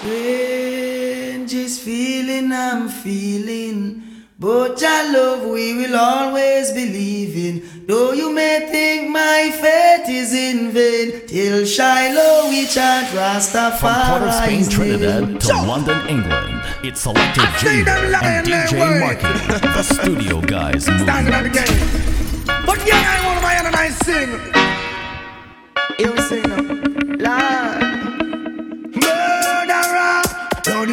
Strangest feeling I'm feeling. But your love we will always believe in. Though you may think my faith is in vain, till Shiloh we chant Rastafari. From Port of Spain, Trinidad to London, England, it's Selected J and DJ Marky, the studio guys Standing at the game. But yeah, I want my and I sing. Here we sing uh, now. Lord.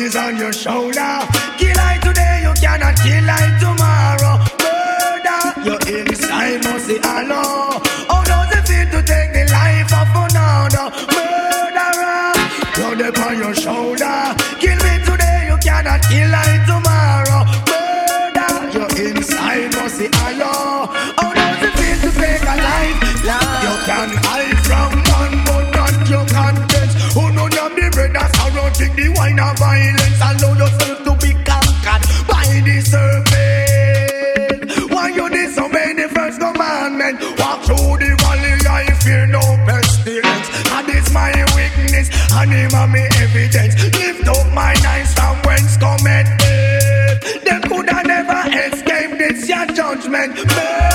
Is on your shoulder. Kill I today, you cannot kill I tomorrow. Murder, your inside must be hollow. How does it feel to take the life of another? Murderer, blood upon your shoulder. Kill me today, you cannot kill I tomorrow. Murder, your inside must be hollow. How does it feel to take a life? life. You can hide from one, but not your contents. Who know you the bread that's around, take the wine of violence. And him and me evidence. Lift up my eyes from whence cometh. Them coulda never escape this your judgment. Murderer,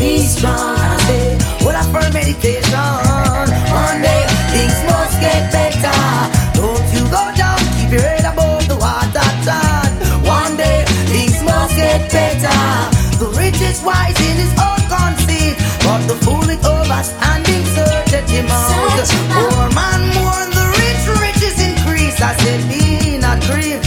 Be strong. I say full of her meditation. One day things must get better. Don't you go down, keep your head above the water. Child. One day things must get better. The rich is wise in his own conceit, but the fool is overstanding searcheth him out. Poor man mourn the rich, riches increase. I said, be not grieve,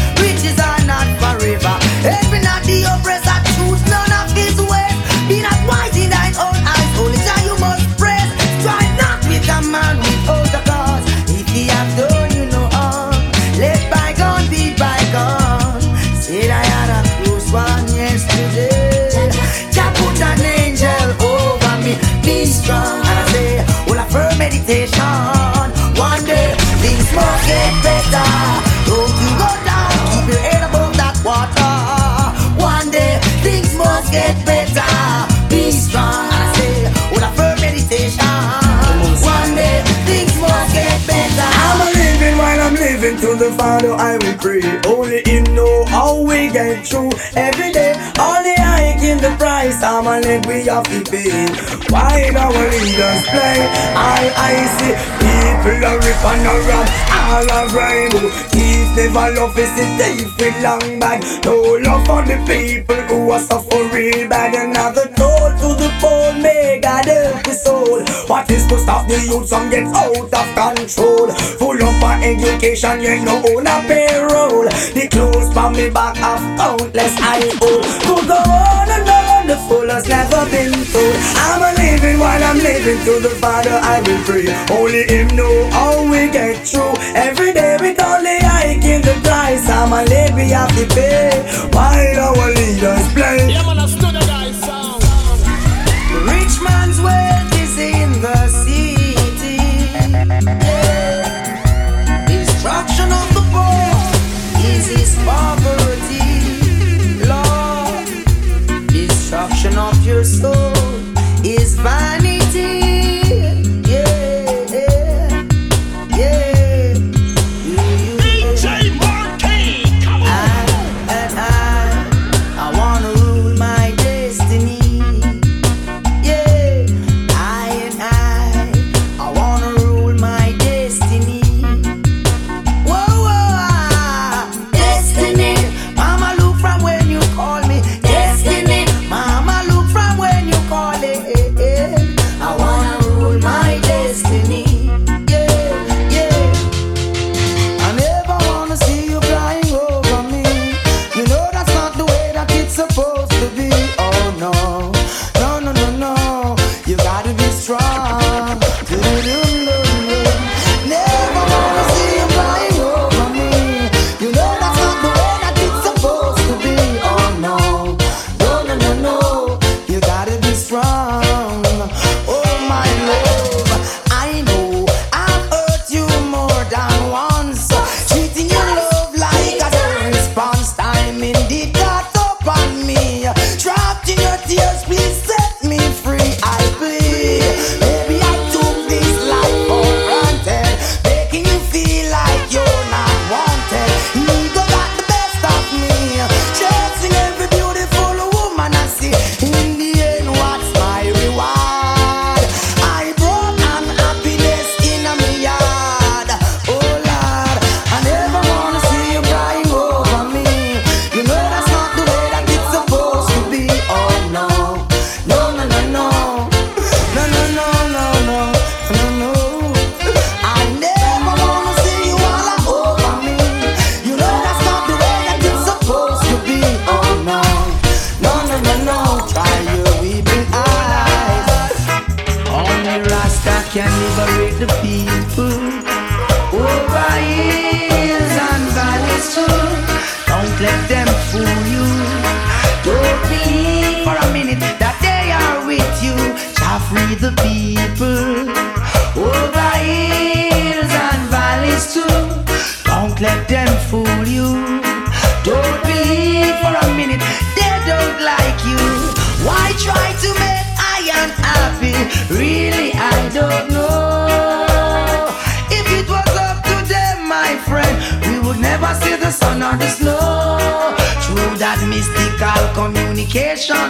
the Father I will pray. Only Him know how we get through every day. Only I give the price. I'm a let we have to pay. Why our leaders play? I I see people are rip and a rap. All a rainbow. Thief never love is the thief with long bag. No love for the people who are suffering bad. Another to the God help the soul. What is to stop the youth from get out of control? Full up for education, you no own a payroll. The clothes from me back of countless I owe. Could go and the fool has never been told. I'm a living while I'm living to the Father I will pray. Only Him know how we get through. Every day with only I give the price. I'm a late we have to pay. While our leaders play. Of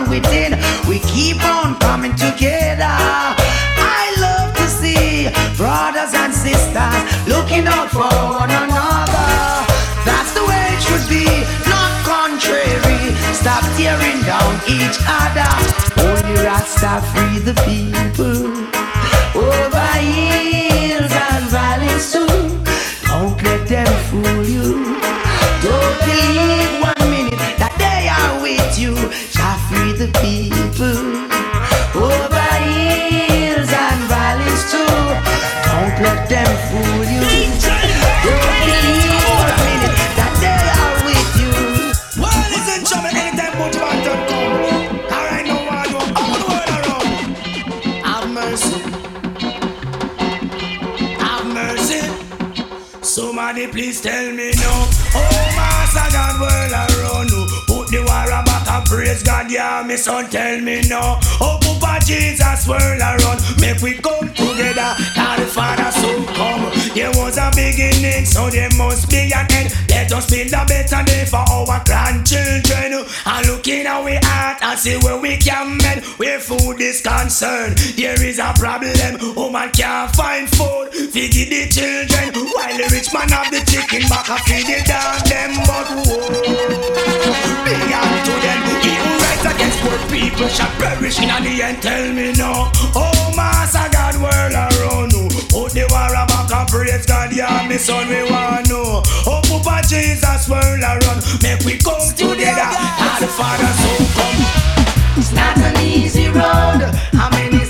within. We keep on coming together. I love to see brothers and sisters looking out for one another. That's the way it should be, not contrary. Stop tearing down each other. Only Rasta free the people. me son, tell me no. Oh, Papa Jesus, whirl around. Make we come together. Now the Father soon come. There was a beginning, so there must be an end. Let us build a better day for our grandchildren. And look in our heart and see where we can mend. Where food is concerned, there is a problem. Woman can't find food. Feed the children. While the rich man have the chicken back, I feed it down them. But whoa, beyond to them against poor people shall perish in the end. Tell me no. Oh, Master God, world around you. Oh, the war about praise God, yeah, me son, we want no. Oh, Papa Jesus, world around. Make we come together. Our Father so come. It's not an easy road. How many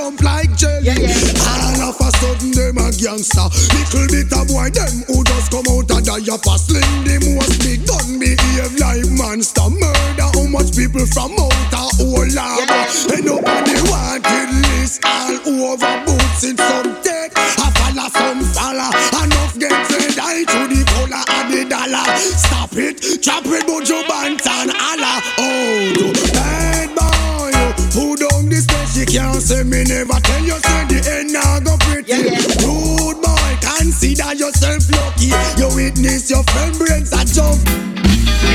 jump like jelly. Yeah, yeah. All of a sudden, them a gangster. Little bit of boy, them who just come out of die up a sling. Them was big gun behave like monster. Murder how much people from out of whole lava. Yeah. And nobody wanted list all over boots in some tech. A fella, some fella. Enough get fed, I to the color of the dollar. Stop it, chop it, but you banter. say me never tell you say the end now go pretty. Yeah, yeah. Rude boy, consider yourself lucky. You witness your friend brains a jump.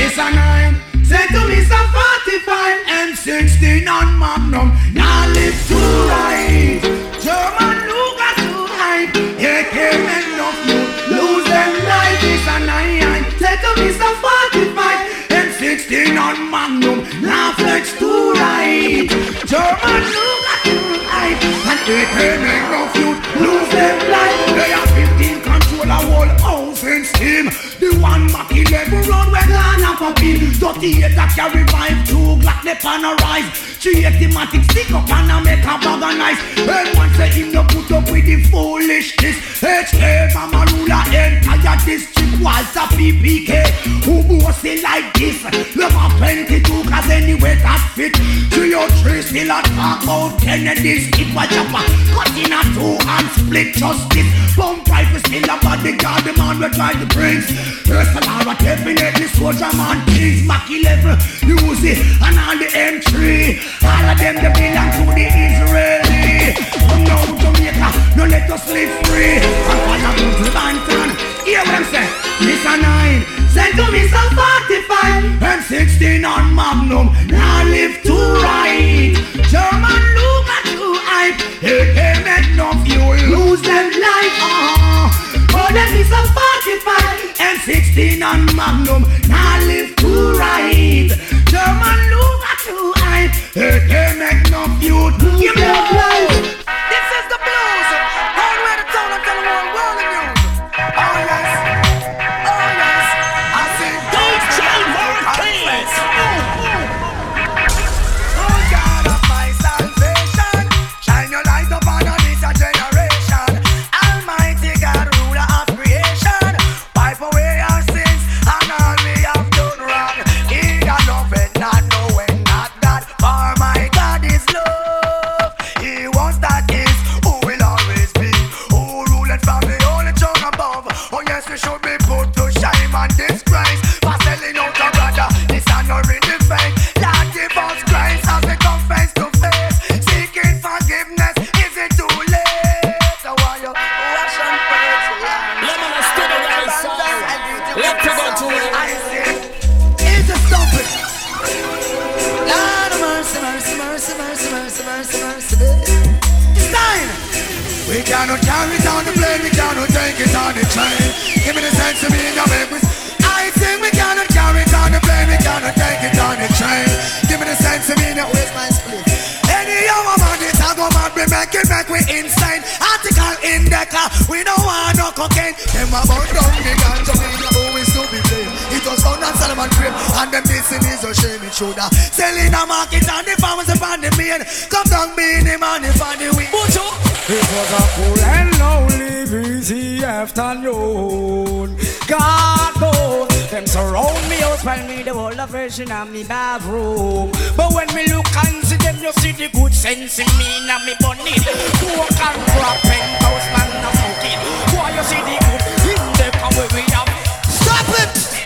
It's a nine. Say to me some 45 M16 on Magnum. Now live to right. German Luger to hype. AK men love you. Lose them life. It's a nine. Say to me some 45 M16 on Magnum. Now flex to right. German Luger. And they can make no lose them life. They are building control a whole and steam The one Mac never. run half a bill. Dirty eight that carry vibe, two glock they pan a rise. Three automatic stick up and I make a bag of nice. And say him no put up with the foolishness. HK mama ruler entire district was a PPK. Who boss it like this? Love a 22 cause anyway that fit. Three or three still a talk about Kennedy's. It was chopper cut in a two and split justice. Bomb rifle still a bodyguard, the man we try to bring. First of all, I definitely soldier man on kills Mac 11 use and all the M3 all of them they belong to the Israeli. Come now to Jamaica no let us live free. And all of them to hear what I'm saying? Mr. 9 send to me some 45 M16 on Magnum now live to right German look at you hype. It can make no you lose them life. 45 and 16 on Magnum. Now live to right. German Luger too high. It can make no feud. Give me a Sign. We cannot carry on the plane, we cannot take it on the train. Give me the sense of being your baby. I think we cannot carry on the plane, we cannot take it on the train. Give me the sense of being your waste my split. Any hour man, this I go mad, we make it back, we insane. Article in the car, we don't want no cocaine. Them about down the ganja, we know who is to be played blow. shoulder. Selling a market and the farmers upon the main. Come down, be the money for the win. It was a cool and lonely busy afternoon. God knows them surround me, out find me the whole of version of me bathroom. But when me look and see them, you see the good sense in me and me bunny. Walk and crap, penthouse man, no smoking. Why you see the good in the power we have? Stop it!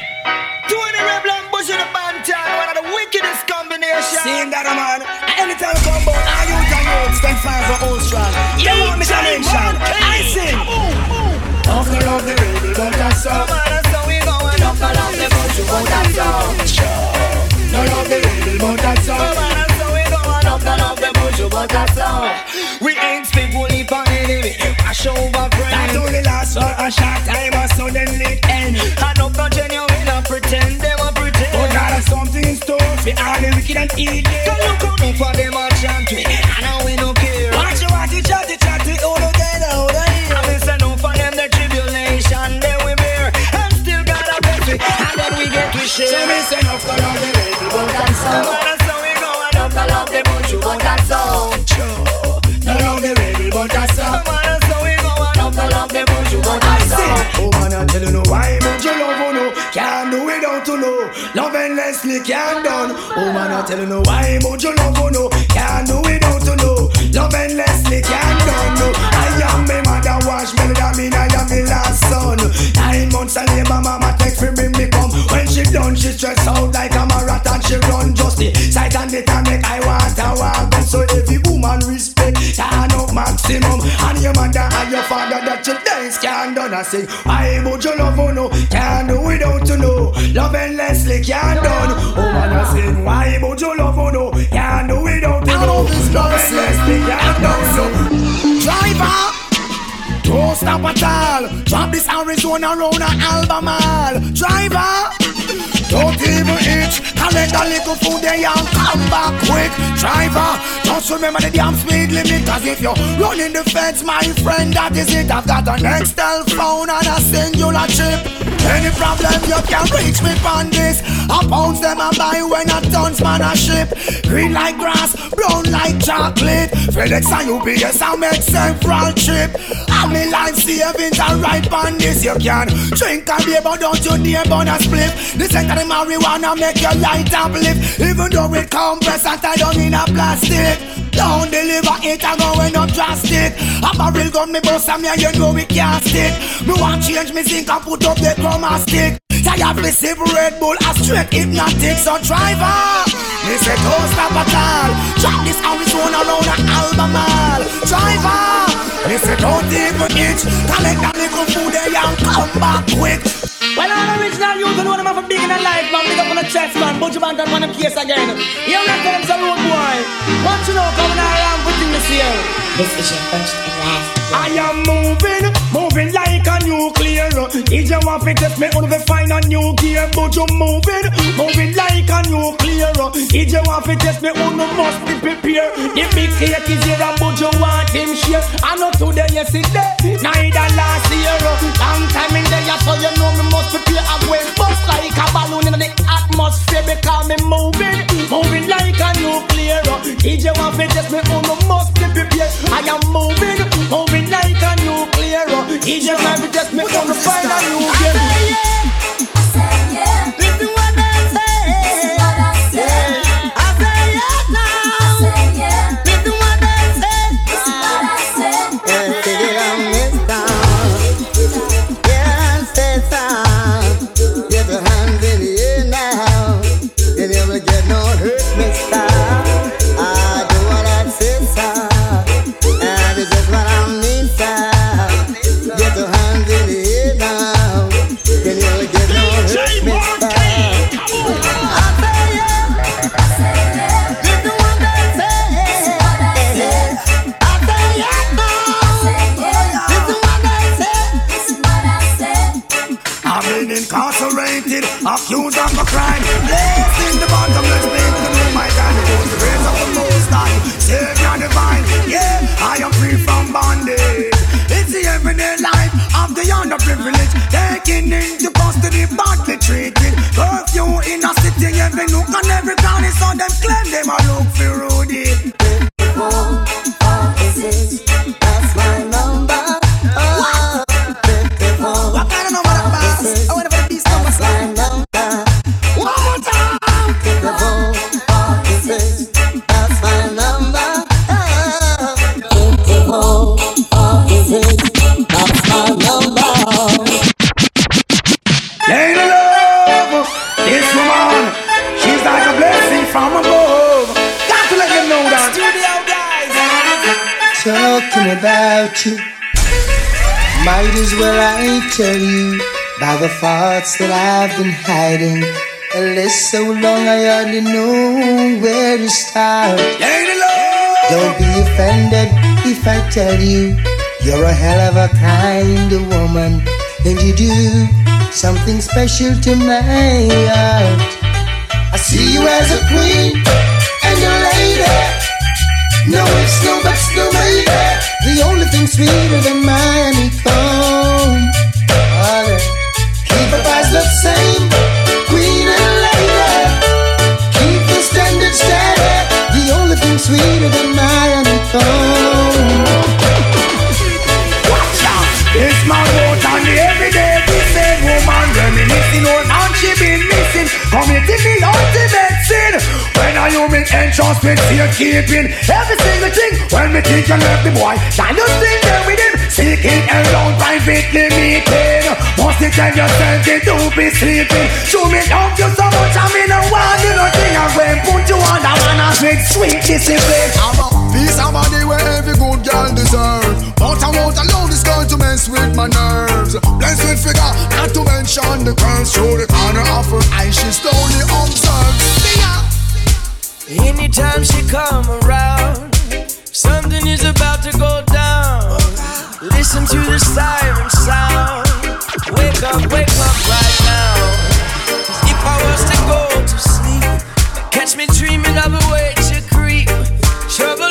Twenty red black bush in the band one of the wickedest combinations. Seeing that man, anytime I come I use and you stand fine for old strong. You want me to mention? I sing. Off the love the rebel, but that's so. That's how we going. Off the love the bush, but that's so. No love the rebel, but that's how we going. Off the the bush, but that's so. We ain't speak only for enemy. I show over friend. That only last for a short time, or suddenly end. I don't go genuine, wicked and evil. Come look out for them a chant me, I know we no care. Watch you, watch chat, chat, all together, out of here. I say no for them the tribulation, then we bear. And still God a bless and then we get to share. So say no for all the rebel, but that's so. That's how we go, and up the love the bunch, but that's. No love the rebel, but that's so. That's how we go, and up the love the bunch, but that's. Oh man, I tell you no why, Love endlessly can't done. Oh man, I tell you no why, but you love you know, can't do without to know. Love endlessly can't done. No, I am my mother wash me, that mean I am my last son. Nine months of labor, mama text me bring me come. When she done, she stress out like a marathon. She run just the sight and the time make I want walk. And so every woman respect, turn up maximum. And your mother and your father that you dance can't done. I would you love you know, can't do without to know. Love endlessly can't done. Oh man, I say, why would you love you know, can't do without to know. Love endlessly can't done. So, driver. Don't stop at all. Drop this Arizona round a Albemarle. Driver, don't even itch. Collect a little food there and come back quick. Driver, just remember the damn speed limit. Cause if you're running the fence, my friend, that is it. I've got an Nextel phone and a Cingular chip. Any problem you can reach me on this. I pounds them and buy when a tons man a ship. Green like grass, brown like chocolate. FedEx and UPS I make several trip. And me life savings are right on this. You can drink and beer, but don't you dare burn a split. This ain't the marijuana make your light uplift. Even though it compress and tie down in a plastic. Don't deliver it and going up drastic. A barrel gun me bust and me you know we can't stick. Me want change me zinc and put up the chroma stick. Tired me sip Red Bull a straight Hypnotiq. So driver, me say don't stop at all. Drop this around a Albemarle. Driver, me say don't even itch. Collect that little food there and come back quick. Well, I'm original youth and one of them from big in a life, man. Big up on the chest, man. Bunch of band and one of case again. Here we comes a road boy. What you know coming around with this year? This is your first and last. I am moving, moving like a nuclear. If you want to test me, on the find a new gear, but you moving, moving like a nuclear. If you want to test me, on the must be prepared. The big cake is here, but you want him share. I know today, yesterday, neither last year. Long time in there, so you know me must prepare. I went bust like a balloon in the atmosphere because me moving, moving like a nuclear. If you want to test me, on the must be prepared. I am moving, moving like a nuclear. Each and every just me gonna find a new game. Incarcerated, accused of a crime. In the bottomless pit, the name my God, it was grace of the Most High, Savior divine. Yeah, I am free from bondage. It's the everyday life of the underprivileged, taken into custody, badly treated. Curfew in a city, every nook and every corner, so them claim them a look about you. Might as well I tell you about the thoughts that I've been hiding. A list so long I hardly know where to start. Don't be offended if I tell you you're a hell of a kind of woman, and you do something special to my heart. I see you as a queen and a lady. No ifs, no buts, no maybe. The only thing sweeter than my honeycomb. Oh, keep our eyes the same, queen and lady. Keep the standard steady. The only thing sweeter than my honeycomb. When I you make entrance with keeping every single thing. When me think you left the boy, can you still there with him? Seeking around privately meeting. Must you tell yourself you do be sleeping? Show me love you so much, I mean no one you nothing. I'm going put you on the man and with sweet discipline. I'm a piece of body where every good girl deserves. But I won't allow this girl to mess with my nerves. Blessed with figure, not to mention the curves. Through the corner of her eye, she slowly observes. Anytime she come around, something is about to go down. Listen to the siren sound. Wake up, wake up right now. if I was to go to sleep, catch me dreaming of a way to creep. Trouble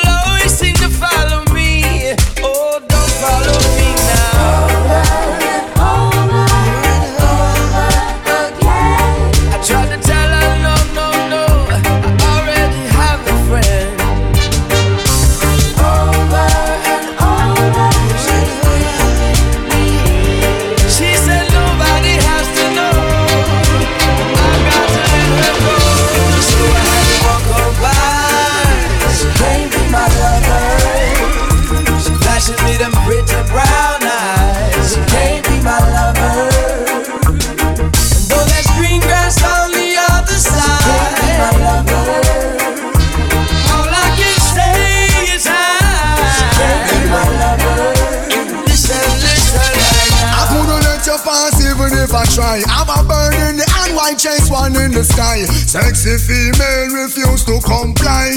I'm a bird in the hand, white chase one in the sky. Sexy female refuse to comply.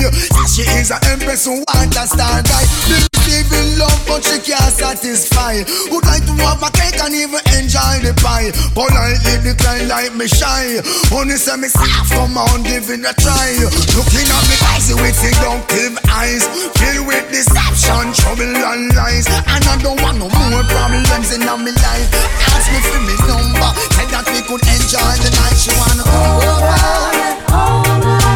She is an empress who want a star guy. Giving love, but she can't satisfy. Would like to have my cake and even enjoy the pie. Politely decline like me shy. Only say me soft, come on, giving a try. Looking at me eyes with seductive eyes, filled with deception, trouble and lies. And I don't want no more problems in my life. Ask me for me number, said that we could enjoy the night. She wanna come over,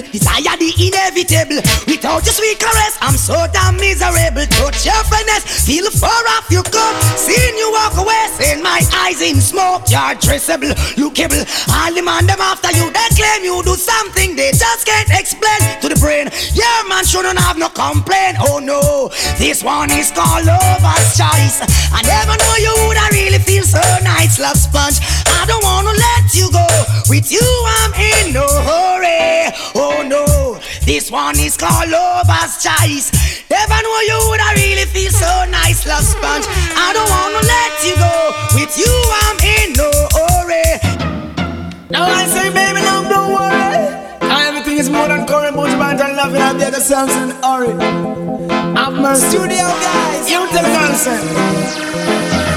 desire the inevitable. Without your sweet caress, I'm so damn miserable. Touch your finesse, feel far off your cup. Seeing you walk away, seeing my eyes in smoke. You're traceable, lookable. All the man them after you, they claim you do something they just can't explain to the brain. Yeah, man shouldn't have no complaint. Oh no, this one is called lover's choice. I never know you would I really feel so nice, love sponge. I don't wanna let you go. With you, I'm in no hurry. This one is called lover's choice. Never know you would I really feel so nice, love sponge. I don't wanna let you go. With you, I'm in no hurry. Now I say, baby, now don't worry. Everything is more than current, but band and love and the other songs in hurry. Have mercy. Studio guys, you tell consent.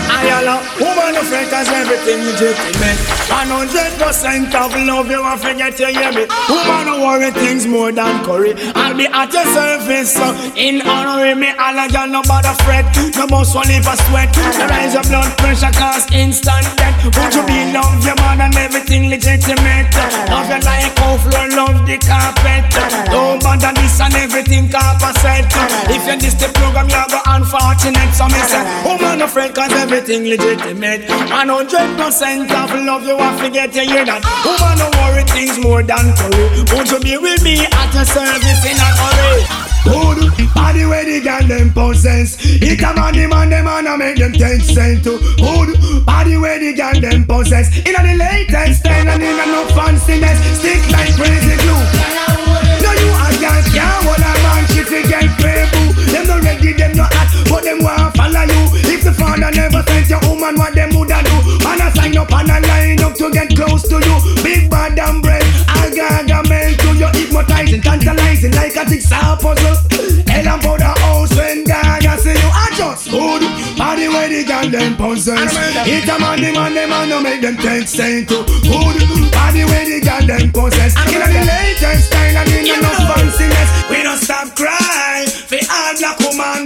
I allow woman of friend cause everything legitimate. 100% of love you want forget you hear me. Woman don't worry things more than curry. I'll be at your service so in honor of me. All a girl no bother fret. No more swallow for sweat. The rise of blood pressure cause instant death. Would you be love your man and everything legitimate? Love you like how floor love the carpet. Don't bother this and everything carpet. Set. If you this the program you go unfortunate. So me say woman no friend cause everything legitimate. 100% of love you want get. you hear that. Woman no worry things more than curry. Won't you be with me at your service in a hurry? Good body where the girl them possess. It come on the man them and I make them take cent to. Good body where the girl them possess. In the latest style and a no fanciness. Stick like crazy glue. No you a girl can't hold a man she fi get pay. Them no ready, them no hot, but them want follow you the father never sent your woman what them woulda do. Man I sign up and a line up to get close to you. Big bad and brave, I agaga man to you, hypnotizing, tantalizing like a jigsaw puzzle. Hell and powder house when gaga see you. I just good, body where the girl them possess. It a man, the man, the man no make them take saint to good. Body where the girl them possess. I'm gonna the latest style and in enough fanciness. We don't stop crying for all black woman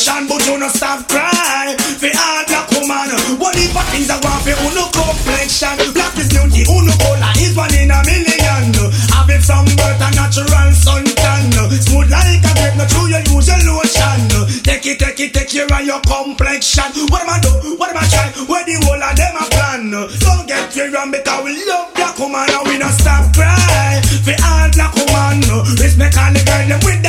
complexion, but you don't stop crying. For all black woman, what if a things are going for uno complexion? Black is beauty, uno cola is one in a million. Have it from birth a natural suntan. Smooth like a grape, no true you use your lotion. Take it, take it, take care of your complexion. What am I do? What am I try? Where the whole of them a plan? Don't get me wrong because we love black woman and we don't stop cry. For all black woman, respect all the girl them with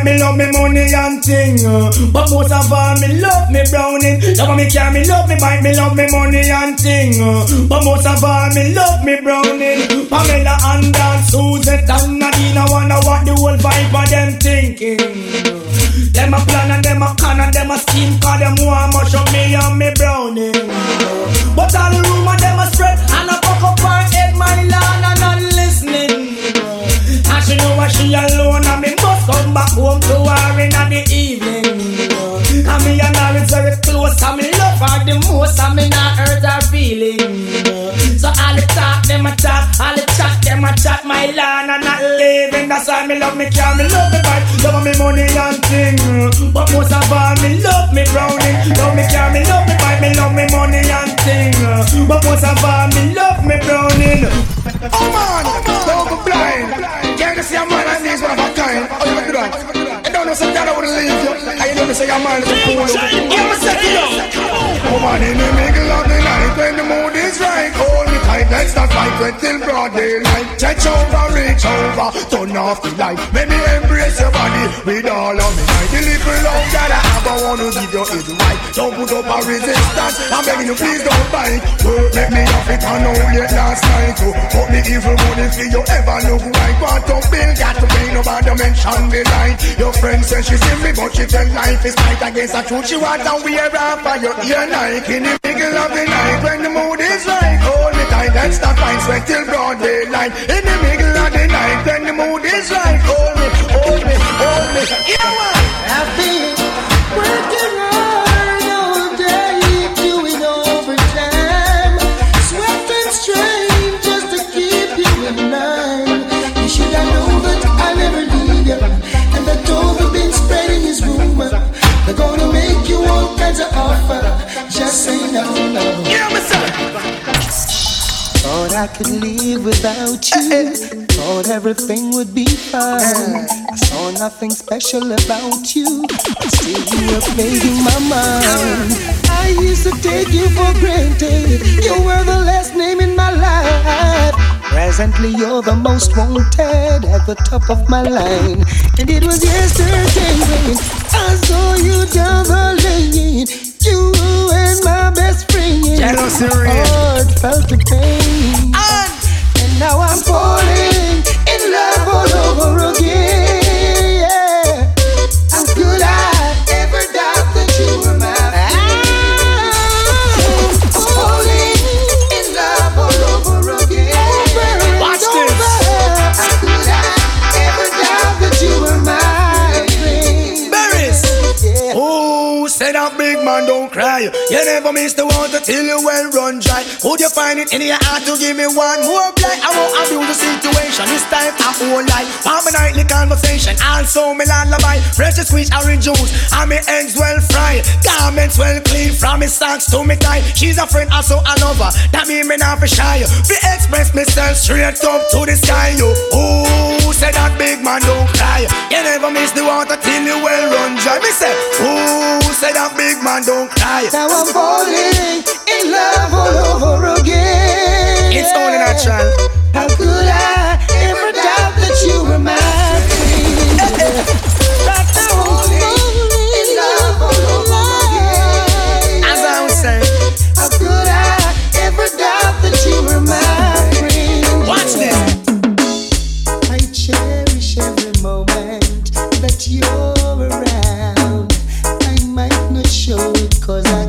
love me love me money and thing. Uh, but most of all, me love me browning. Love me car, me love me bike, me love me money and thing. Uh, but most of all, me love me browning. Pamela and Dan, Suzette and Nadine, I wonder what the whole vibe of them thinking. Them a plan and them a con and them a scheme Cause them want much of me and me browning But all the rumor them a spread And I fuck up her head my land and not listening And she know what she alone come back home to her in the evening And me and her is very close and me love her the most And me not hurt her feelings them a talk All the chat them a chat. My land and not living. That's why me love me car, me love me bike Love me money and thing But most of all me love me browning Love me car, me love me bike Me love me money and thing But most of all me love me browning Oh man, don't go blind. Can't you see a man like this one of a kind. Oh you do that? You don't know some girl I would leave you. And you don't know say your man is a fool? Yeah, me set it up Come on in the middle of the night. When the mood Wait till broad daylight Touch over, reach over Turn off the light. Let me embrace your body With all of me might. The little love that I have I wanna give you is right. Don't put up a resistance. I'm begging you please don't bite. Work make me off it on late last night. Oh. Put me evil money for you ever look right. To bill got to pay nobody mention the light Your friend says she's in me but she tell life is fight against the truth She want to wear off for your ear Nike In the middle of the night. When the mood is right Hold me tight let's not fight sweat till broad daylight In the middle of the night when the mood is right Hold me, hold me, hold me Yeah man been working hard all day, doing overtime, sweating straight just to keep you in line. You should have known that I never leave you, and that Toby been spreading his rumor. They're gonna make you all kinds of offer. Just say no, no. Yeah Thought I could live without you. Eh, eh. Thought everything would be fine. Eh. I saw nothing special about you. Still you were playing my mind. Ah. I used to take you for granted. You were the last name in my life. Presently you're the most wanted at the top of my line. And it was yesterday when I saw you down the lane. You and my best friend. Jealousy. Heart felt the pain. And now I'm falling in love all over again. Cry. You never miss the water till you well run dry. Could you find it in your heart to give me one more blight? I won't abuse the situation. This time I. For my nightly conversation. Also me lullaby. Fresh squeeze orange juice. And me eggs well fried. Garments well clean. From me socks to me tie. She's a friend, also a lover. That mean me not for shy. Fi express myself straight up to the sky. Yo. Oh, say that big man don't cry. You never miss the water till you well run dry. Me say, oh, say that big man don't cry. Now I'm falling in love all over again. It's only natural. How could I cause I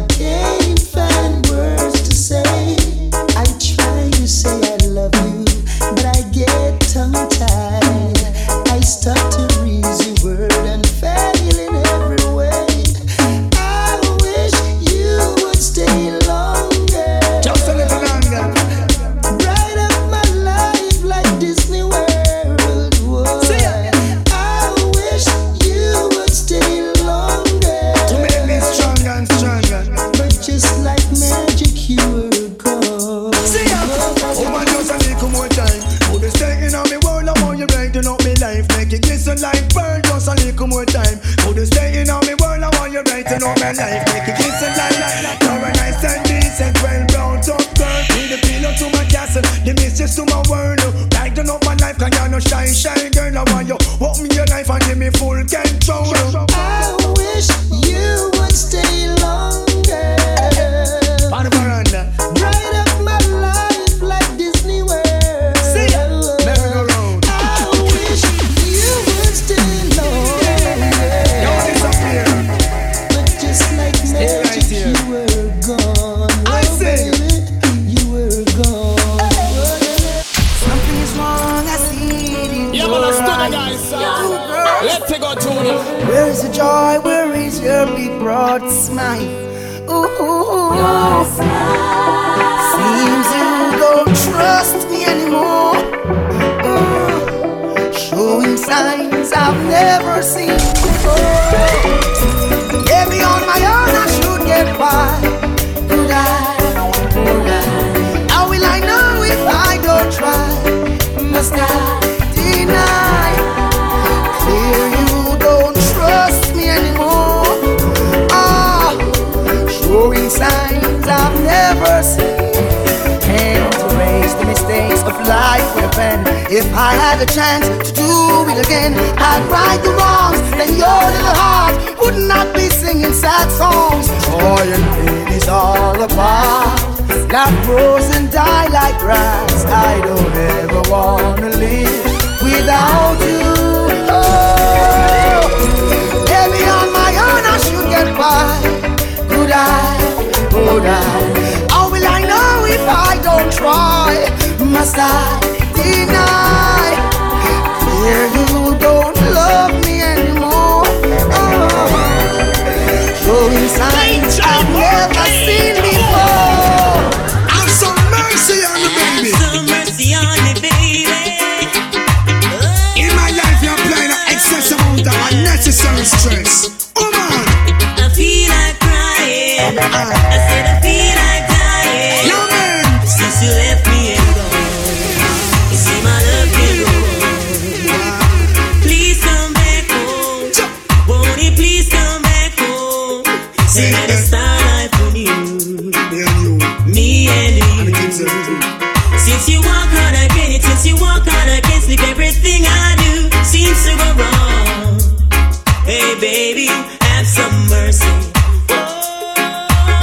mercy.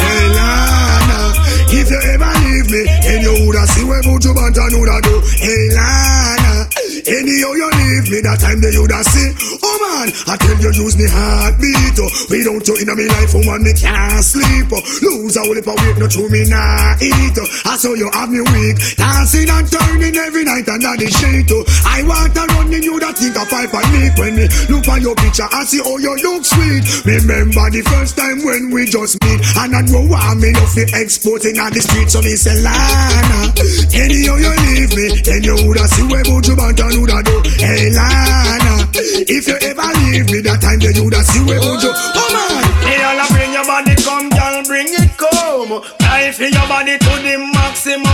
Hey Lana, if you ever leave me, then you woulda see where Buju Banton woulda do. Hey Lana, anyhow you leave me, that time they woulda see. Oh man, I tell you use me heartbeat. Oh. Without you in my life, woman, me can't sleep. Oh. Lose a whole heap of no true me nah eat. Oh. I saw you have me weak, dancing and turning every night under the sheet. Oh. I want to run in you that think I fight for me when me look at your picture I see how you look sweet. Remember the first time when we just meet and I know me love the exporting on the street so me say Lana. Anyhow you leave me, then you woulda see where Buju Banton do. Hey Lana, if you ever leave me, that time then you woulda see where Buju. Oh man. Hey, all bring your body come, girl, bring it come. Dive for your body to the maximum.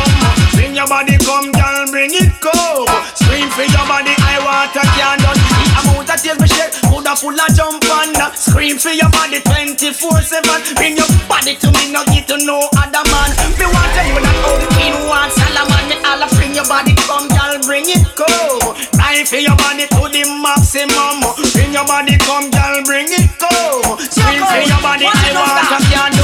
Bring your body come, girl, bring it come. Scream for your body, I want a candle. The amount of tears coulda full of jump on. Uh, scream for your body 24/7. Bring your body to me, not get to know other man. Me want tell you that all the king wants Solomon. Me all bring your body come, girl, bring it come. Dive for your body to the maximum. Bring your body come, girl, bring it come. Scream for your body, I want a candle. We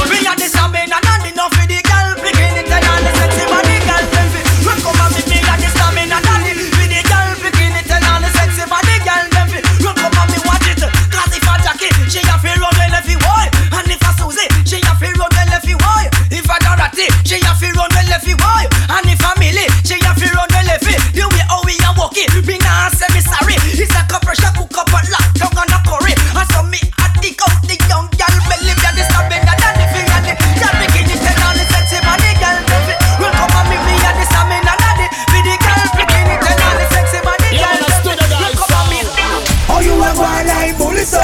run well if he boy. And if a Millie, she a fi run well if he. The way how we a walk it, me nah say me sorry. It's a couple shot cook up a lock, tongue and a curry. And so me a dig out the young girl belly, me a the stamina, that the finger, the girl bikini, tell all the sexy body, girl. them fi come and me, me a the stamina, that the for the girl bikini, tell all the sexy body, Yeah, girl. man, I them stood fi the Run guy's come and me. Oh, you a go like bully so.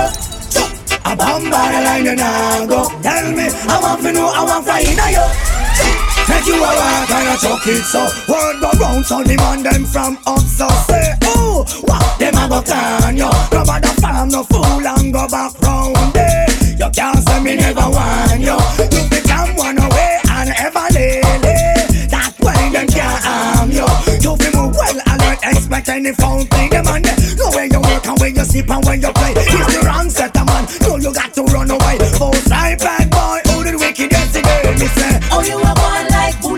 A bomb by the line and I go. Tell me, I want to know, I want to find out Make you a walk and a chuck it. So Word go round so the man them from up. So Say oh, what them a go turn you? No bother farm no fool and go back round there You can't say me never want you. You become one away and ever lay That way them can't harm yo You feel move well and don't expect any phone thing Them on know where you work and where you sleep and when you play. It's the wrong set of man, know you got to run away. Both side bad boy, who the wicked yesterday? Me say, Oh, you a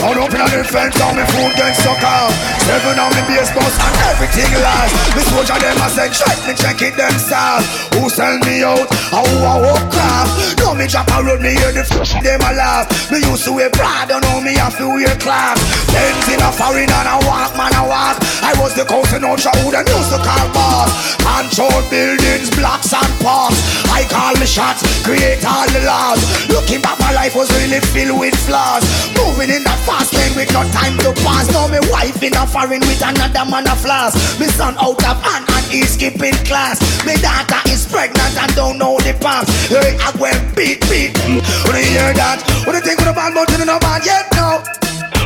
Down up in the fence, on me food get suck off Seven on me base bus and everything last Me soldier them a send check, me check it themselves. Who sell me out, and who a walk craft Now me drop a road, me hear the f*** them a laugh. Me used to wear Prada, now me have to wear class. Benz in a foreign and a walk, man a walk. I was the coast in Ultra who them used to call boss. Control buildings, blocks and parks. I call the shots, create all the laws. Looking back, my life was really filled with flaws. Moving in that fast lane with no time to pass Now me wife in a foreign with another man a floss Me son out of hand and he's skipping class Me daughter is pregnant and don't know the past Hey, I went beat, beat When you hear that, do you think of the bad to the no bad yet now?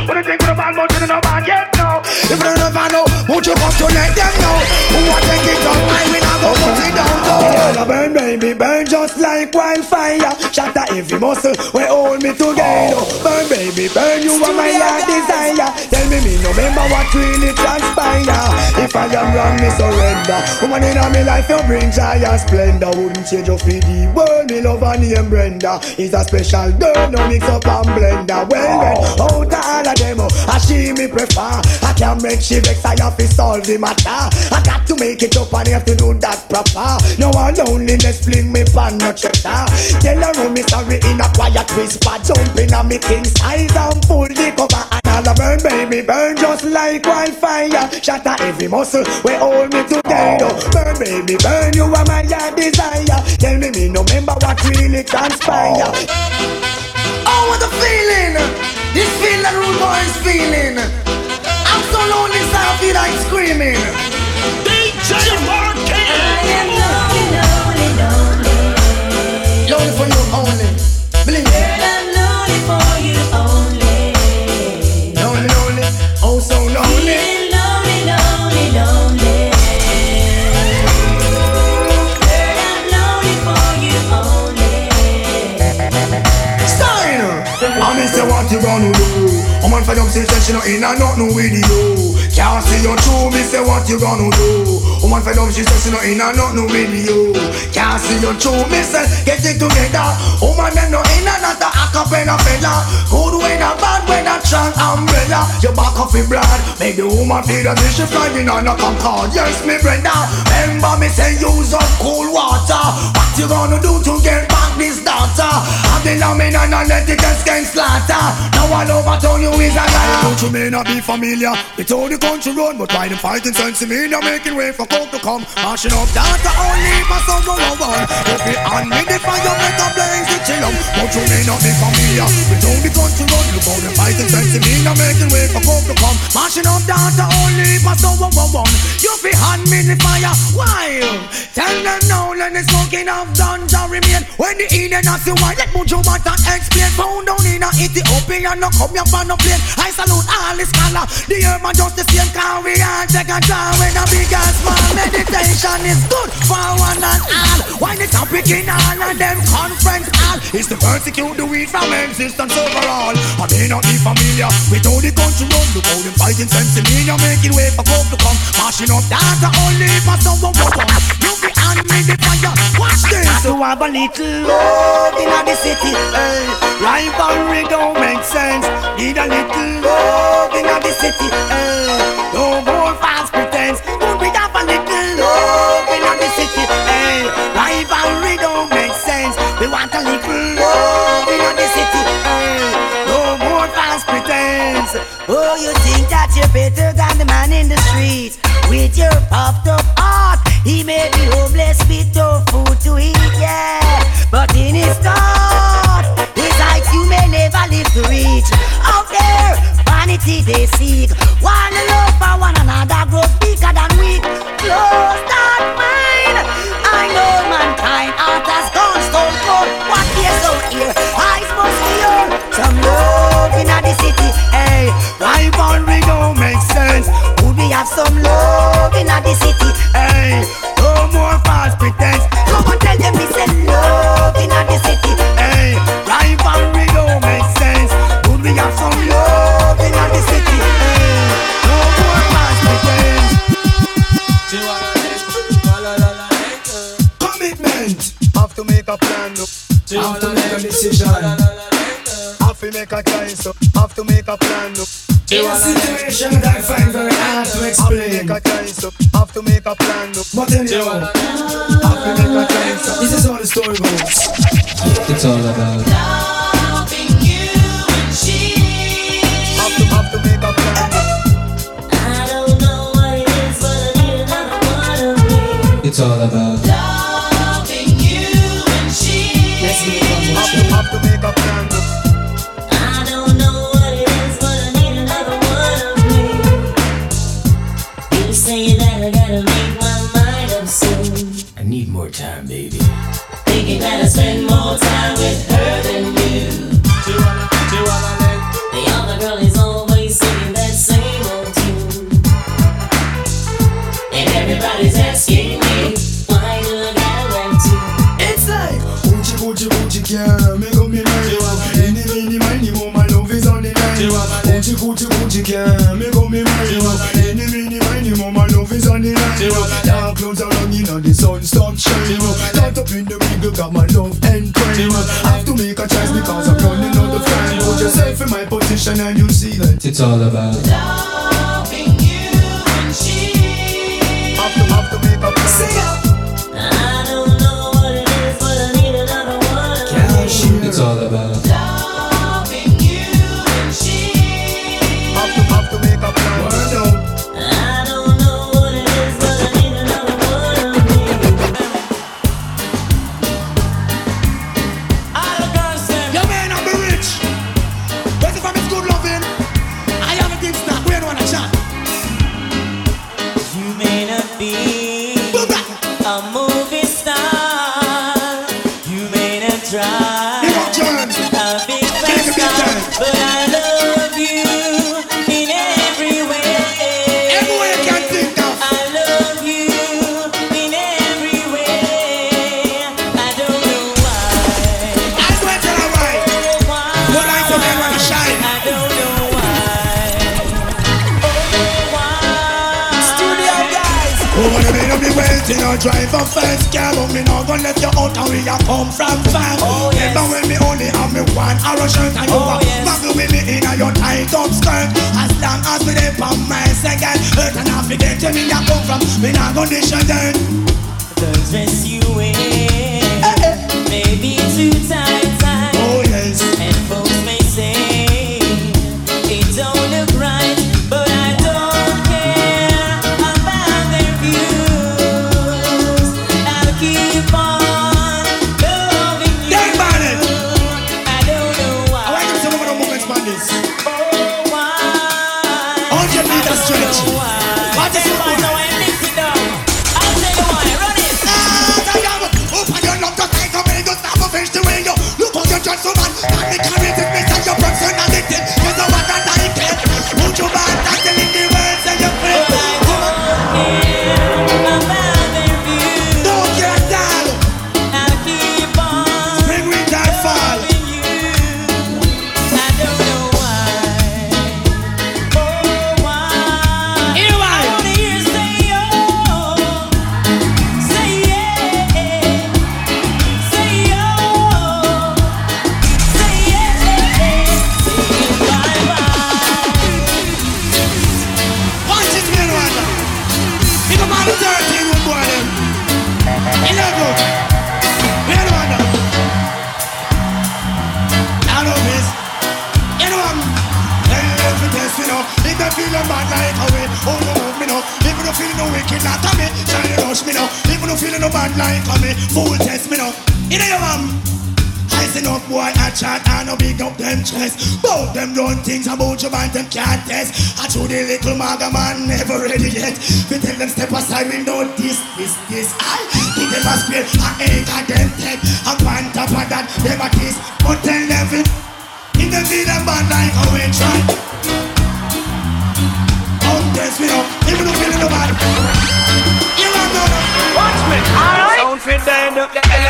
Do you think of the bad to the no bad yet now? If you never know, won't you come to let them know? Who take it up, I will go put it down low. Burn, baby, burn just like wildfire. Shatter every muscle, we hold me together. Oh. Burn, baby, burn, you are my desire. Me, me no remember what really transpire. If I am wrong, me surrender. Woman in my life, you bring joy and splendor. Wouldn't change your feed the world. Me love her name Brenda. Is a special girl, no mix up and blender. Well then, out of all of them, I she me prefer. I can't make she vex, I have to solve the matter. I got to make it up and have to do that proper. No one loneliness fling me pan no checker. Tell her oh, me sorry in a quiet whisper. Jumping on me king size and pull the cover and all a burn, baby, burn just like wildfire. Shatter every muscle, we hold me together. Burn, baby, burn, you are my desire. Tell me, me no remember what really transpire. Oh, what a feeling! This feeling rude boy is feeling. I'm so lonely, so I feel like screaming. I'm on for them say she not in and not no with you. Can't see you true, me say what you gonna do? On for them she say she not in and not no with you. Can't see you true, me say get it together. Woman them no in and not a acapella fella. Good when a bad when a strong umbrella. You back off in blood, make the woman feel that she flying on a Concorde. Yes, me Brenda. Remember me say use up cool water. What you gonna do to get this daughter? I've been a man and I let it get skin slaughter. Now all over town you is a liar. Don't may not be familiar with how the country run, but by them fighting sense in me, they're making way for coke to come. Mashing up data only for someone who one. If you hand me the fire, make a blaze the chill up. Don't may not be familiar with how the country run, look how them fighting sense in me, they're making way for coke to come. Mashing up data only for someone who one. You fi hand me the fire, why? Tell them now, let the smoking of ganja remain. When the Eden has you want, let Mujo Mata explain. Found down in a Ethiopia, no come here for no plane. I salute all the scholar. The earth man just the same car we all take a draw when a big and small meditation is good for one and all. Why the topic in all of them conference all is to persecute the weed from existence overall. I may not be familiar with how the country run. Look how them fighting sense in me, making way for coke to come. Mashing up data only for someone who come. You be hand me the fire. Watch this. To have a little love in the city. eh. rivalry don't make sense. Need a little love in the city. eh. no more false pretense. Could we have a little love in the city? eh? rivalry don't make sense. We want a little love in the city. eh. no more false pretense. Oh, you think that you're better than the man in the street with your puffed up heart? He may be homeless they seek Material it's all about. Loving you and she. Sing up. I don't know what it is, but I need another one. It's all about.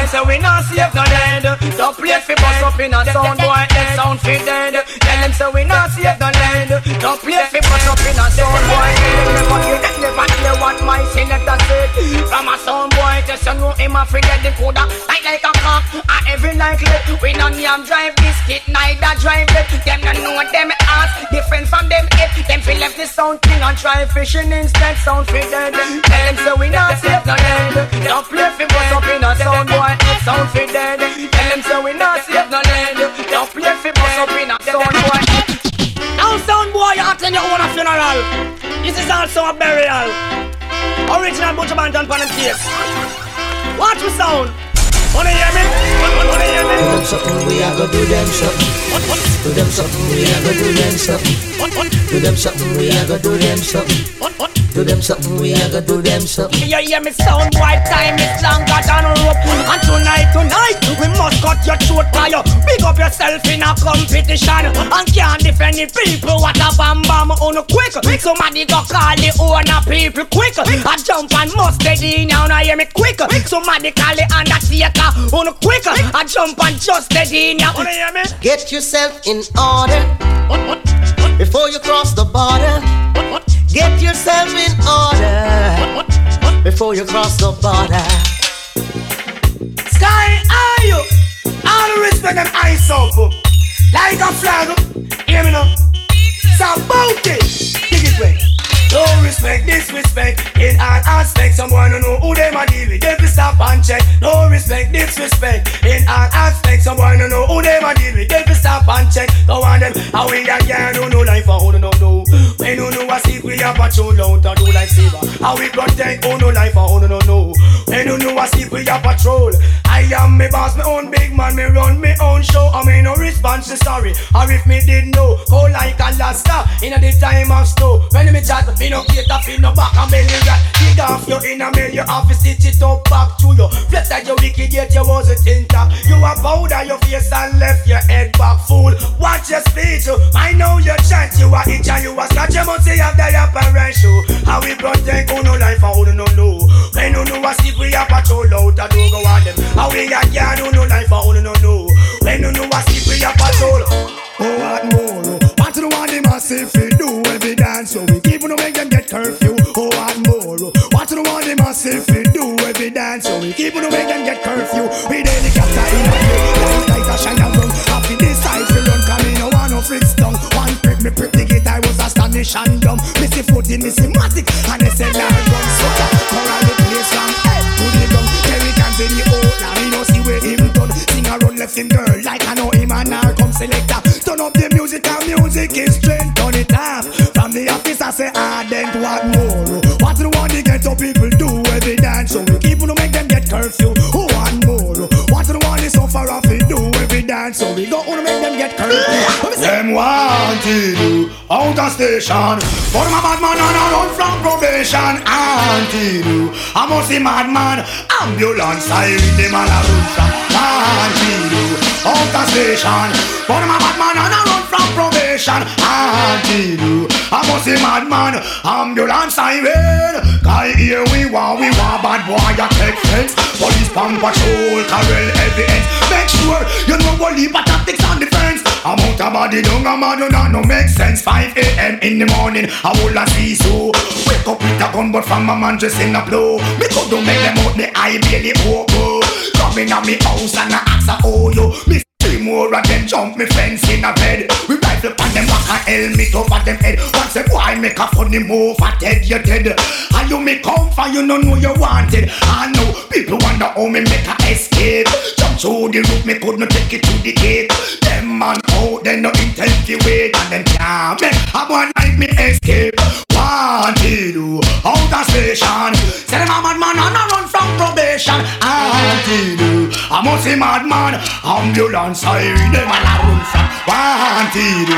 Tell say we not safe no dead. Don't play fi bust up in a sound boy. Dead sound fit dead. Tell them say we not safe no dead. Don't play fi bust up in a sound boy. Never hear that, never hear what my selector said. From a sound boy, just you know him a forget the coda. Like like a cock, a every like lead. We no name drive biscuit, neither drive it. Them no know them ass different from them head. Them feel left the sound thing and try fishing instead. Sound fit dead. Tell them say we not safe no dead. Don't play fi bust up in a sound boy. It sound fit dead. Tell them say we not safe no dead. Don't play fi bust up in a sound boy. Now sound boy, you attend your own a funeral. This is also a burial. Original Buju Banton on them case. Watch me sound. Wanna hear me? Wanna hear me? Do them something, we a go do them something. Do them something, we a go do them something. Do them something, we a go do them something. Do them something, we a go do them something. You hear me? Sound boy, time is longer than a rope. And tonight, tonight, we must cut your throat. By you Big up yourself in a competition? And can't defend the people, what a bam bam. Oh, On quick. Somebody go call the owner people quick. I jump and must steady now, now hear me? Quick. Somebody call the undertaker on quick I jump and just steady now, wanna? Get yourself in order. Before you cross the border. Get yourself in order. Before you cross the border. Sky, are you? All the respect them eyes up Like a flag. Hear me now. So bout it. Dig it way no respect, disrespect in all aspects. Someone who know who them a deal with, them fi stop and check. No respect, disrespect in all aspects. Someone who know who them a deal with, them fi stop and check. Don't want them, how we a girl who know life and who no know. When who know a secret, we a patrol out and do like saber. How we protect who know life and who no know. When who know a secret, we a patrol. I am me boss, me own big man, me run me own show. I mean no response to sorry, or if me did know, go like Alaska in a the time of snow. When me chat, me no cater fi no back and belly rat. Dig off your inner mail, you have to stitch it up back to you. Flip that you wicked yet you wasn't intact. You a powder your face and left your head back, full. Watch your speech, oh. I know your chant. You a itch and you a scratch. You must say have the show. How we protect who no life who no know. When who know a secret, we a patrol out and do go on them. How we a can who no life and who no know. When who know a secret, we a patrol. Oh, what more? What do want the massive fi do every dance? So we keep on make them get curfew. Oh, what more? What do want the massive fi do every dance? So we keep on make them get curfew. We helicopter in a play, like like a shine. Happy this side fi run, come in, no one no fritz down. One prick me prick the gate, I was astonished and dumb. Missy foot in Missy matic, and they said now run sucker. Coral the place from head to the ground. Terry can see the old, no see where him done. Sing a run left him girl, like I know him and her come selector. Turn up the music and music is strength on it off. From the office I say ah then what more? What do want the ghetto people do every dance? So we keep on make them get curfew. Who want more? What do want the sufferer fi do every dance? So we go to make them get curfew. Them wanted you out of station. For my bad man and I run from probation. Until you, I must see madman. Ambulance siren them all a from. Until you, out of station. For my bad man and I run probation. Until you, I must see madman. Ambulance siren. Cause here we want, we want bad boy a take fence. Police pump patrol, carrel evidence. Make sure you know what leave tactics on the fence. I'm out of body, don't I'm out, not no make sense. 5 a.m. in the morning, I will a see so. Wake up with a gun, but from my man just in a blow. Me go to make them out the eye belly open. Come in at me house and I ask oh yo. Me Three more of them jump me fence in a bed. We rifle pan them back and helmet over them head. Once them why make a funny move, I dead you dead. And you me come for you no know you wanted. I know people wonder how me make a escape. Jump through the roof, me could not take it to the gate. Them man out, they no intend to wait, and them can't make a one night me escape. Wanted out of station. Say them a madman and I run from probation. Wanted. Ambulance siren, them a run from wanted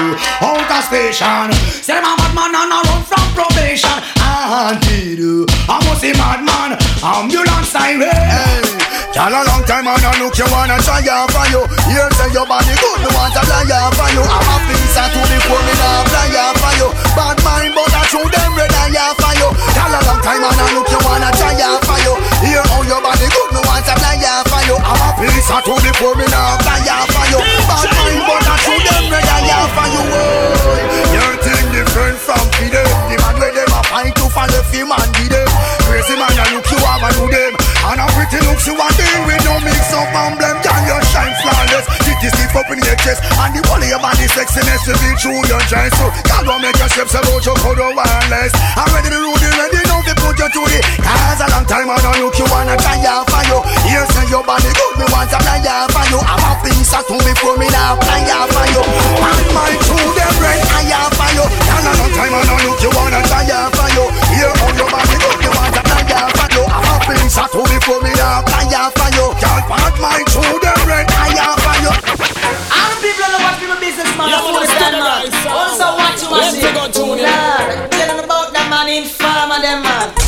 out of station. Say them a madman and a run from probation. Wanted, I must see madman. Ambulance siren. Hey. Y'all a long time and I look you wanna try out for you. Here say your body good, me want to fly out for you. I'm a piece to the core, me now fly out for you. Bad mind, but I show them red eye out for you. Y'all a long time and I look you wanna try out for you. Here a to the core, me now out for you. Bad mind, but I show them out for you. Your thing different from Fidel. The man where them a fight to follow him and be them. Crazy man, I look you have and do them. And a pretty looks you a deal with no mix up emblem Can you shine flawless Titty stiff up in your chest And the whole of your body sexiness to be true your dress So y'all don't make your steps about your code or wireless I'm ready to rule you ready put you to the Cause a long time I don't look you wanna try out for you. Here say your body good me want to fly out for you. I'm a piece of two before me now fly out for you. And my true them red eye out for you. And a long time I don't look you wanna try out for you. Here how your body good me want to fly out for you. I'm a piece of two before me now fly out for you. Can't part my true them red eye out for you. All the people that watch people business man, Yeah, yeah, understand stand man. right, son. Also watch you Let's watch take on tune, yeah. Lord, about in farmer them man.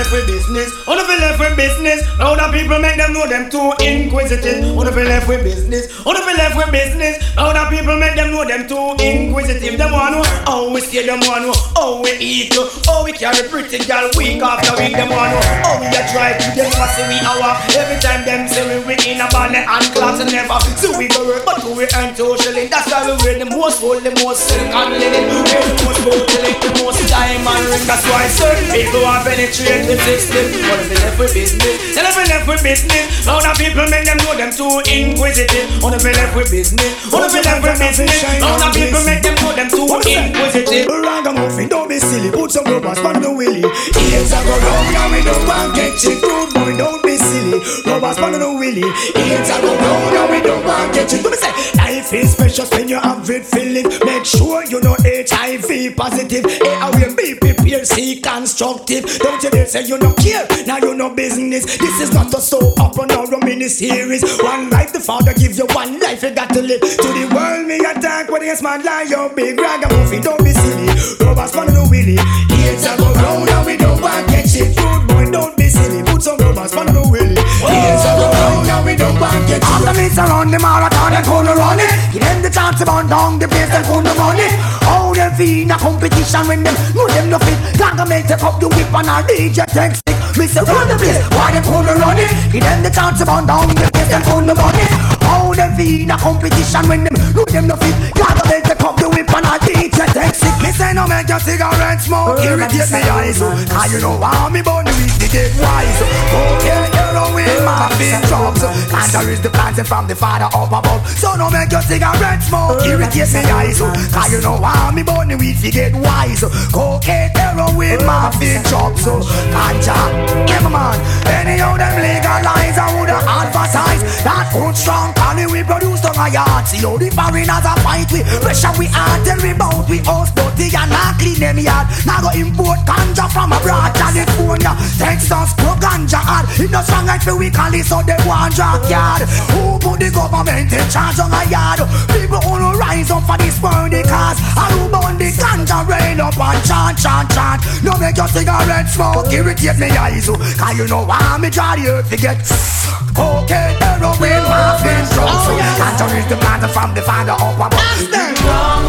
Left with business, wanna be left with business. Now the people make them know them too inquisitive. Wanna be left with business, wanna be left with business. Now the people make them know them too inquisitive. Them know how we stay, them know how we eat, how we carry pretty girl week after week. Them know how we a drive to them pussy we hour. Every time them say we we in a bonnet and clocks and never. So we go work, but we earn two shilling. That's why we wear the most gold, the most silk and linen. Wear the most gold, the most diamond ring. That's why certain people want penetrate Wanna be left with business, they never left with business. Now the people make them know them too inquisitive. Wanna be left with business, wanna be left with business. Now the people make them know them too inquisitive. Ragamuffin, don't be silly, put some rubbers on the willy. Ears are go round and we don't want get you good boy, don't be Rubbers on the willy. Ears are go and we don't want to get you. Do me say, life is precious when you have it feeling. Make sure you know HIV positive. A will be prepared, see constructive. Don't you dare say you don't care, now you know business. This is not a soap opera nor a mini series. One life the father gives you one life you got to live. To the world me attack with a smart lie, you big ragamuffin. Don't be silly, rubbers on the willy. Ears are go round and we don't want to get shit. Good boy, don't be silly. Put some rubbers on the willy. Ears are go round and we don't want get shit. After me surround the marathon and gonna run it. Give them the chance to burn down the place and gonna run it. How them feel in a competition when them know them no fit. Gaga make take up the whip and a DJ take stick. Me say run the place, why them gonna run it? Give them the chance to burn down the place and gonna run it. How them feel in a competition when them know them no fit. Gaga make take up the whip and a DJ take stick. Me say no make your cigarette smoke irritate me eyes. Cause ah, you know how me burn the weed to get wise. Okay, heroin, morphine, drugs. Cancer is the planting from the father up above. So no make your cigarette smoke irritate me eyes. Cause ah, you know how me burn the weed to get wise. Cocaine, heroin, morphine, drugs. Ganja, yeah man. Anyhow them legalize, I woulda advertise that good strong collie we produce on our yard. See how the foreigners a fight we pressure we hard tell we bout we house dirty and not clean them yard. Now go import ganja from abroad, California, Texas, go ganja hard. It no strong like we call it so they want drug yard. Who put the government in charge on a yard? People no rise up for this world the cause. And who burn the ganja rain up and chant, chant, chant. No make your cigarette smoke irritate me eyes. oh. Cause you know why me draw the earth to get cocaine, heroin, morphine, drugs. Oh, ganja is the plant from the father up above. they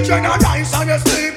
Children are nice and you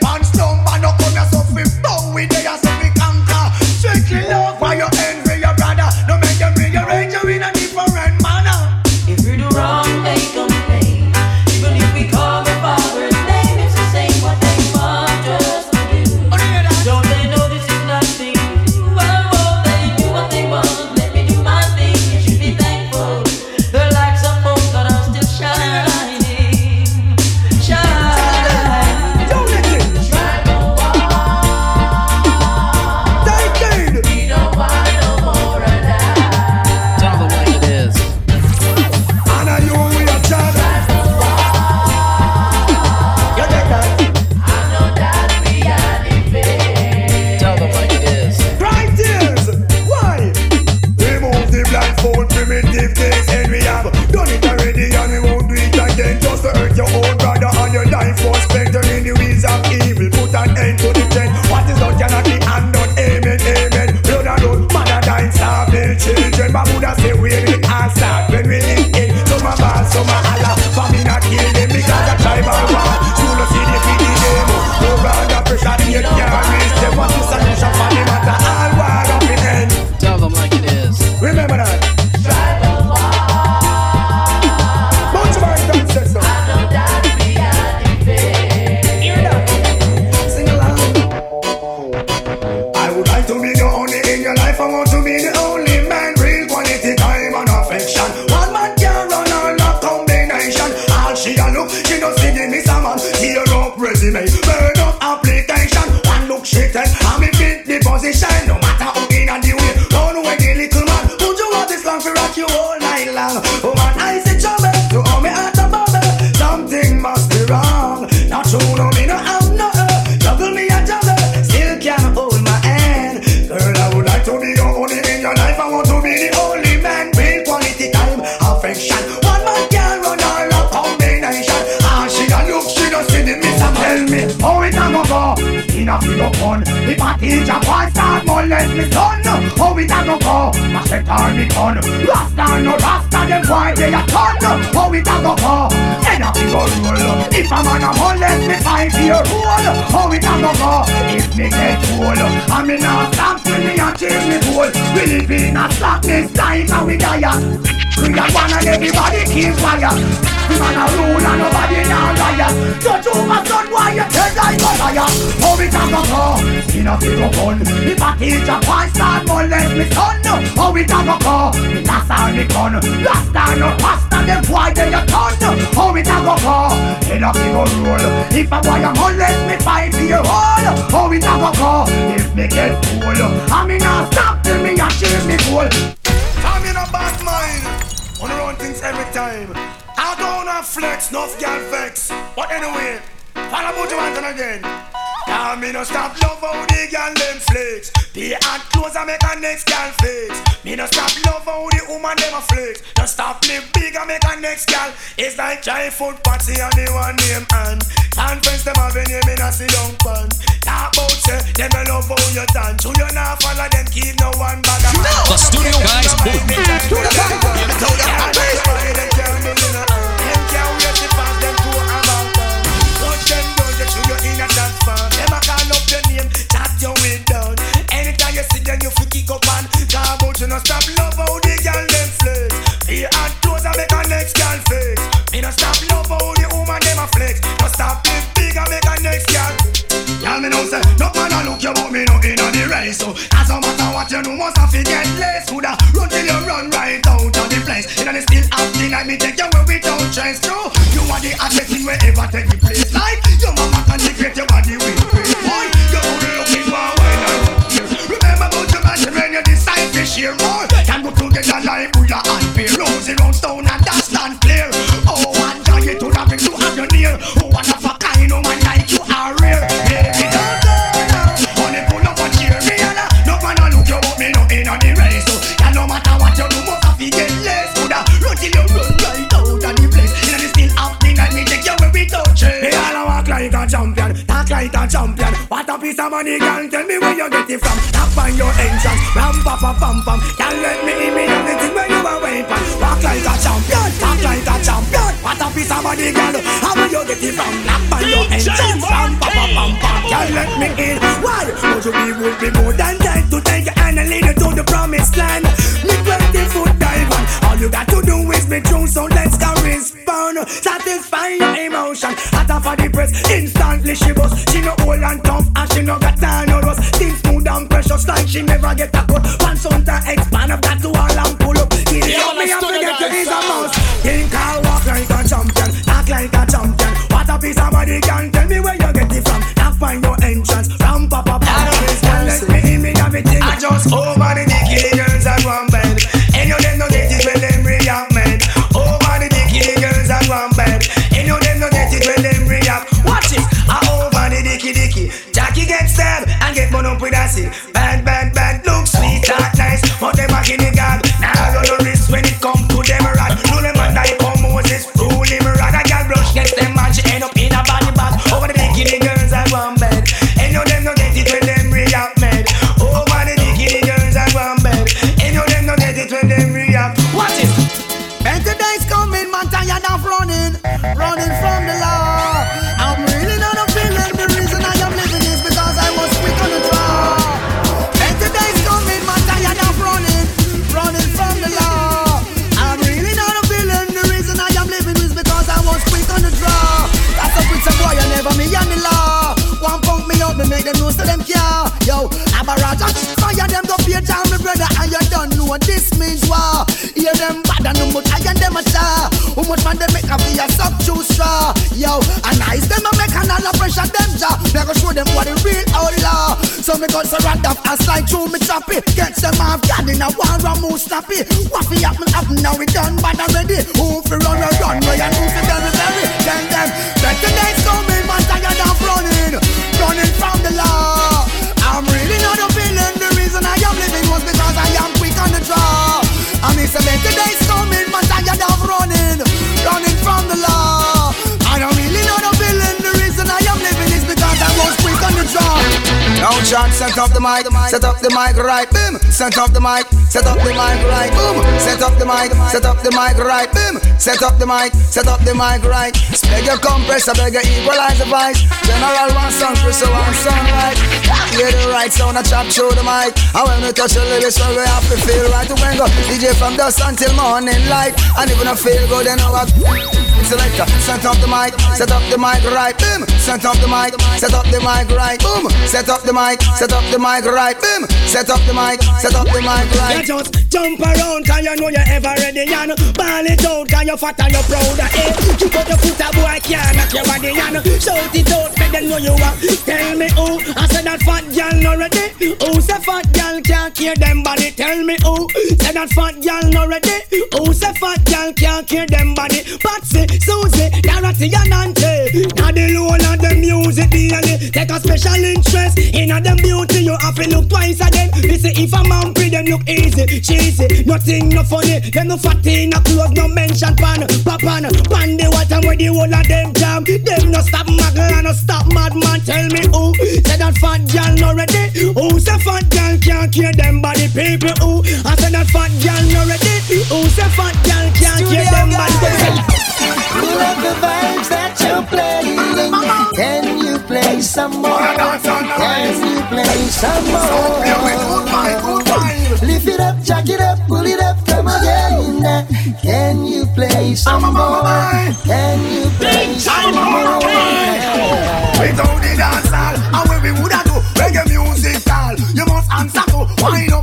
a go? Me that's all me gun. Rasta no rasta them boy they a ton. How it a go go? In a feel of roll. If a boy a molest me five year old, how it a go go? If me get cool, I me not stop till me achieve me goal. I'm in a bad mind. Wanna run things every time. I don't have flex, no girl vex. But anyway, follow your hands again. Now me no stop love how the girl them flex. Pay and clothes and make a next girl flex. Me no stop love how the woman them a flex. No stop me big and make a next girl. It's like try food party and the one name and conference them have a name in a sit down pan. Talk about say them a love how you dance. Who you not follow them keep no one bag of man. The studio guys boom. To the the back, Them can't do you no harm. Them can't wait to pass them to a town. Touch them down, you in a dance fan. Them a call up your name, your way down. Anytime you see them, you fi kick up and talk about you no stop love how the girl them flex. Be hard clothes and make a next girl flex. Me no stop love how the woman them a flex. No stop live big and make a next girl. Y'all me know say No man a look you but me no inna the race So as no matter what you know must have to get less Coulda run till you run right out of the place Inna the still acting like me take you where without chance True, you are the hottest thing wherever take the place consecrate your body Boy, you only looking for and Remember about your man when you decide to share more. Can go together like Buddha and Bear Rosy round stone and that's stand clear a champion, talk like a champion. What a piece of money, girl, tell me where you get it from. Tap on your entrance, ram pa pa pam pam Can't let me in me on the thing where you a wait for Walk like a champion, talk like a champion. What a piece of money, girl, how where you get it from? Tap on your entrance, ram pa pa pam pam Can't let me in, why? Would you be would be more than dead To take your hand and lead you to the promised land? Me 20 foot dive on. All you got to do is be true, so let's go respond. Satisfy your emotion, hotter for the press Instantly she bust, she no old and tough And she no got time no rust. Things smooth and precious like she never get a cut. Pants on to expand up that to all and pull up. Give it up, me have to get to is a mouse Think I walk like a champion, act like a champion. What a piece of body can tell me where you get it from. Now find your entrance, ram pa pa pa Let me in me everything I just over the Abaraja, fire them go pay down, my brother, and you don't know what this means war. Hear them bad and no much higher them a star. How much man they make a be a sub too straw. Yo, and ice them a make an all pressure them jaw. Me go show them what the real outlaw. So me so rad up and slide through me choppy. Get them off, God in a war and move snappy. What fi happen happen now we done bad already. Who fi run a run, way and who fi very John set up the mic, set up the mic right, boom. Set up the mic, set up the mic right, boom. Set up the mic, set up the mic right, boom. Set up the mic, set up the mic right. Beg your compressor, beg your equalize the voice. General one sound, Chris one sound right. Hear the right sound, I chop through the mic. And when we touch the lyrics, well, we have to feel right. To when go DJ from dusk until morning light. And even I feel good, then I Selector, set up the mic, set up the mic right, boom. Set up the mic, set up the mic right, boom. Set up the mic, set up the mic right, boom. Set up the mic, set up the mic right. You just jump around, cause you know you're ever ready, and ball it out, cause you're fat and you're proud it. Eh. Kick out your foot, a boy can't knock your body, and shout it out, make them know you are. Tell me who, I said that fat girl not ready. Who say fat girl can't care them body? Tell me who, say that fat girl not ready. Who say fat girl can't care them body? Patsy, Susie, Dorothy and Auntie. Now the low of the music daily. Take a special interest in a them beauty. You have to look twice again. This if a man pretty, them look easy, cheesy. Nothing no funny. Them no fat in a clothes, no mention pan, papan, pan the water where the whole of them jam. Them no stop muggle and no stop madman. Tell me who say that fat girl no ready. Who say fat girl can't care them body people? Who I say that fat girl no ready. Who say fat girl can't care them body? Love the vibes that you're playing. Can you play some more? Can you play some more? Lift it up, jack it up, pull it up, come again. Can you play some more? Can you play some more? Without the dance hall, and when we woulda do reggae music call, you must answer to up, jump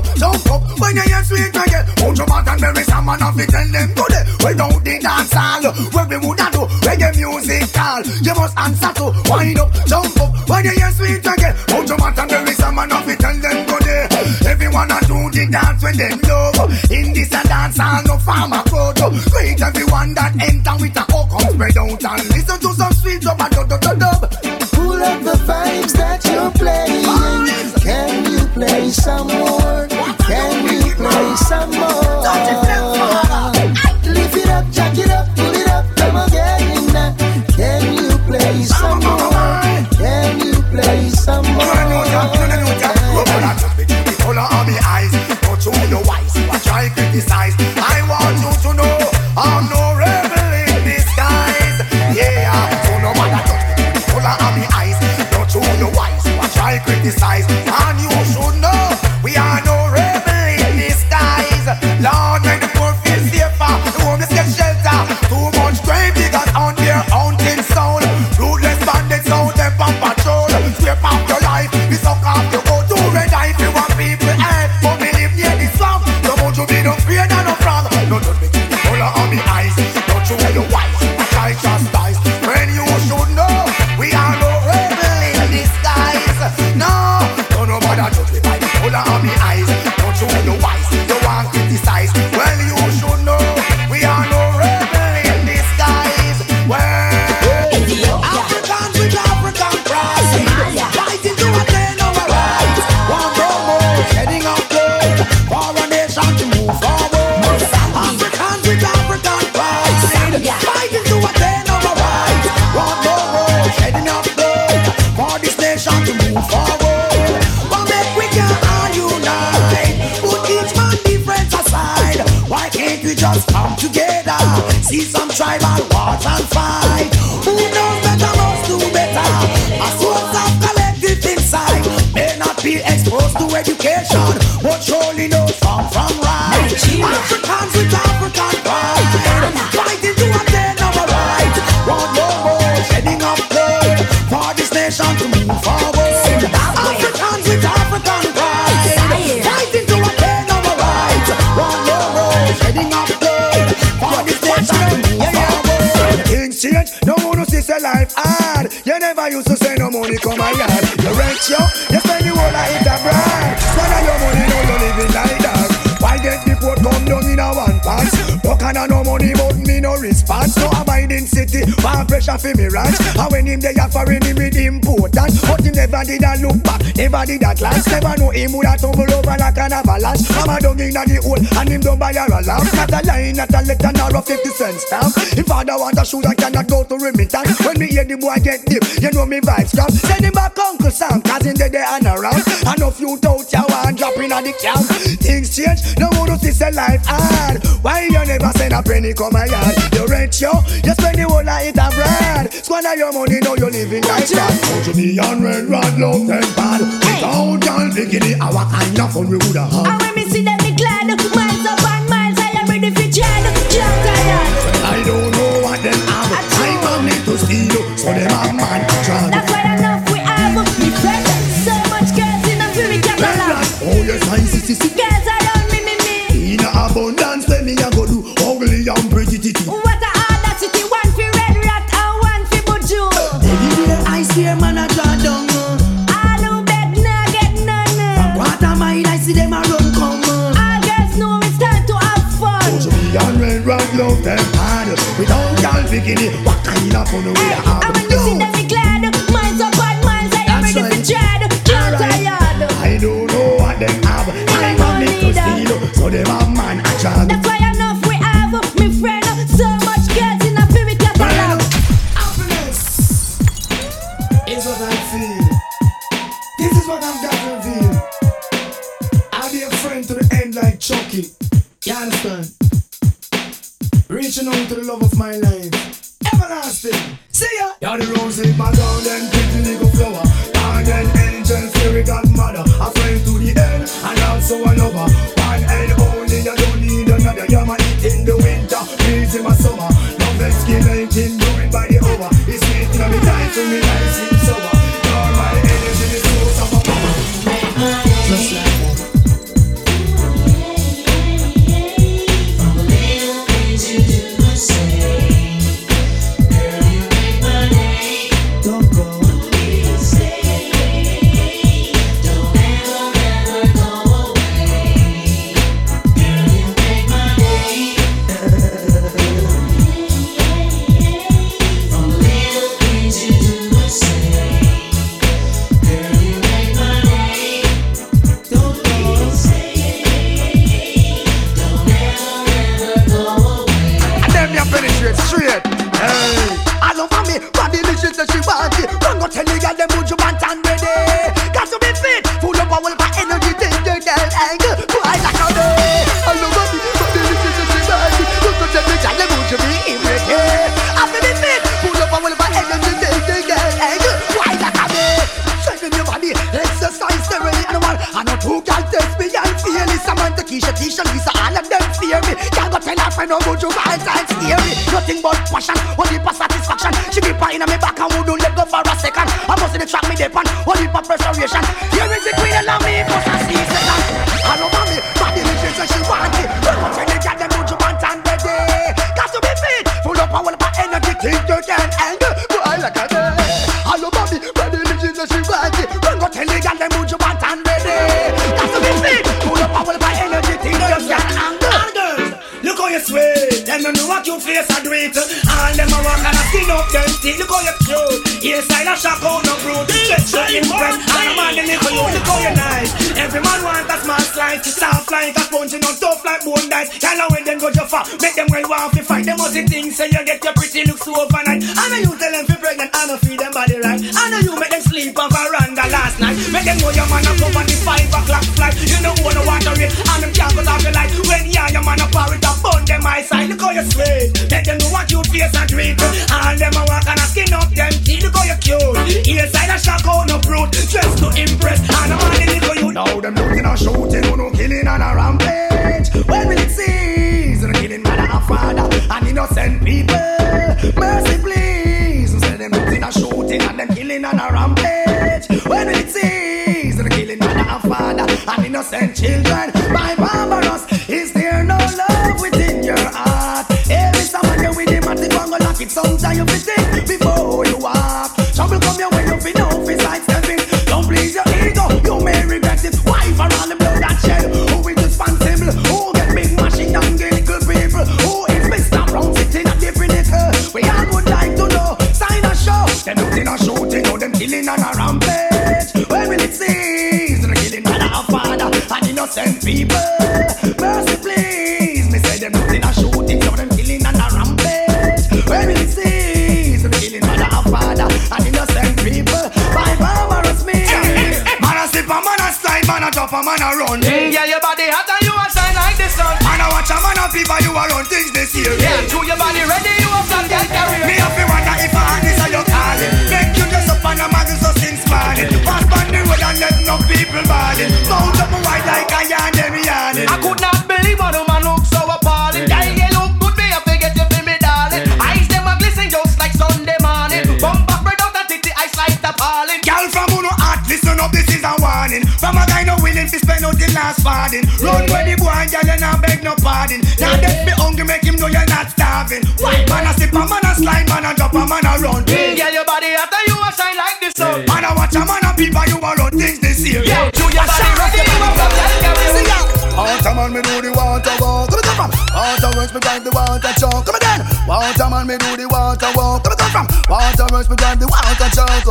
up when you hear sweet reggae. Put your back and bury some man off it, tell them today. Without the dance hall, when we woulda do reggae music call, you must answer to wind up, jump up when you hear sweet reggae. Put your back and bury some man off it, tell them today. Everyone a do the dance when them love. In this a dance hall, no farmer crowd. Greet everyone that enter with a hook spread out and listen to some sweet dub and dub dub dub dub. inna the hole and him don't buy her a lamp. Not a line, not a letter, nor a fifty cent stamp. If father want a shoes, I cannot go to remittance. When me hear the boy get deep, you know me vibes come. Send him back Uncle Sam, cause in the day and around. And a few touch your one drop inna the camp. Things change, no one see say life hard. Why you never send a penny come my yard? You rent yo, you spend the whole night abroad. Squander your money, now you're living like that. Go to me and red, red, love, ten bad. Without y'all, diggity, our kind of fun we woulda had. like a sponge, you know, tough like bone dice. Y'all when them go juffa, make them well want to fight. Them must things say you get your pretty looks overnight. I know you tell them fi pregnant, I know feed them body right. I know you make them sleep on veranda last night. Make them know your man a come on the five o'clock flight. You know who no water it, and them can't go off the light. When you your man a parrot, I burn them eyesight. Look how you sweet, make them know what you face and treat. All them a walk and a skin up them teeth. Look how you cute, hillside a shock on no fruit. Just to impress, and I'm all the little you. Now them looking a shooting, no killing and a rampage. When will it cease? The killing mother and father and innocent people. Mercy, please. Say them looting and shooting and them killing on a rampage. When will it cease? The killing mother and father and innocent children. My barbarous, is there no love within your heart? Every summer you with him at the bungle, like it sometimes you think. Innocent people. Mercy, please. Me say them nothing a shooting, some them killing and a rampage. When we see some killing mother and father and innocent people by barbarous means. Man a slip a man a slide, man a drop a man a run. Mm, yeah, your body hot and you a shine like the sun. Man a watch a man a people you a run things this year. Yeah, to your body ready, you a flat girl career. Me have to wonder if I had this or you calling. Make you just up on a magazine morning. Pass on the road and let no people balling. Mount up my white like a yarn, them yarning. I could not believe what a man looks so appalling. Yeah, you look good, me I forget you for me, darling. Eyes them a glisten just like Sunday morning. Spread out titty eyes like appalling. Girl from Uno Heart, listen up, this is a warning. From a guy no willing to spend out the last farthing. Run where the boy and girl and I beg no pardon. Now that me hungry make him know you're not starving. Why man a sip a man a slide, man a drop a man a run. Mm, yeah, your body hot and you a shine like the sun. Man a watch a man a people you a run things this year. Yeah, to your body ready, you a flat girl career. Water man, me do the water walk. Come come from. Water works, me drive the water truck. Come again. Water man, me do the water walk. Come come from. Water works, me drive the water truck.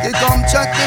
You come check me,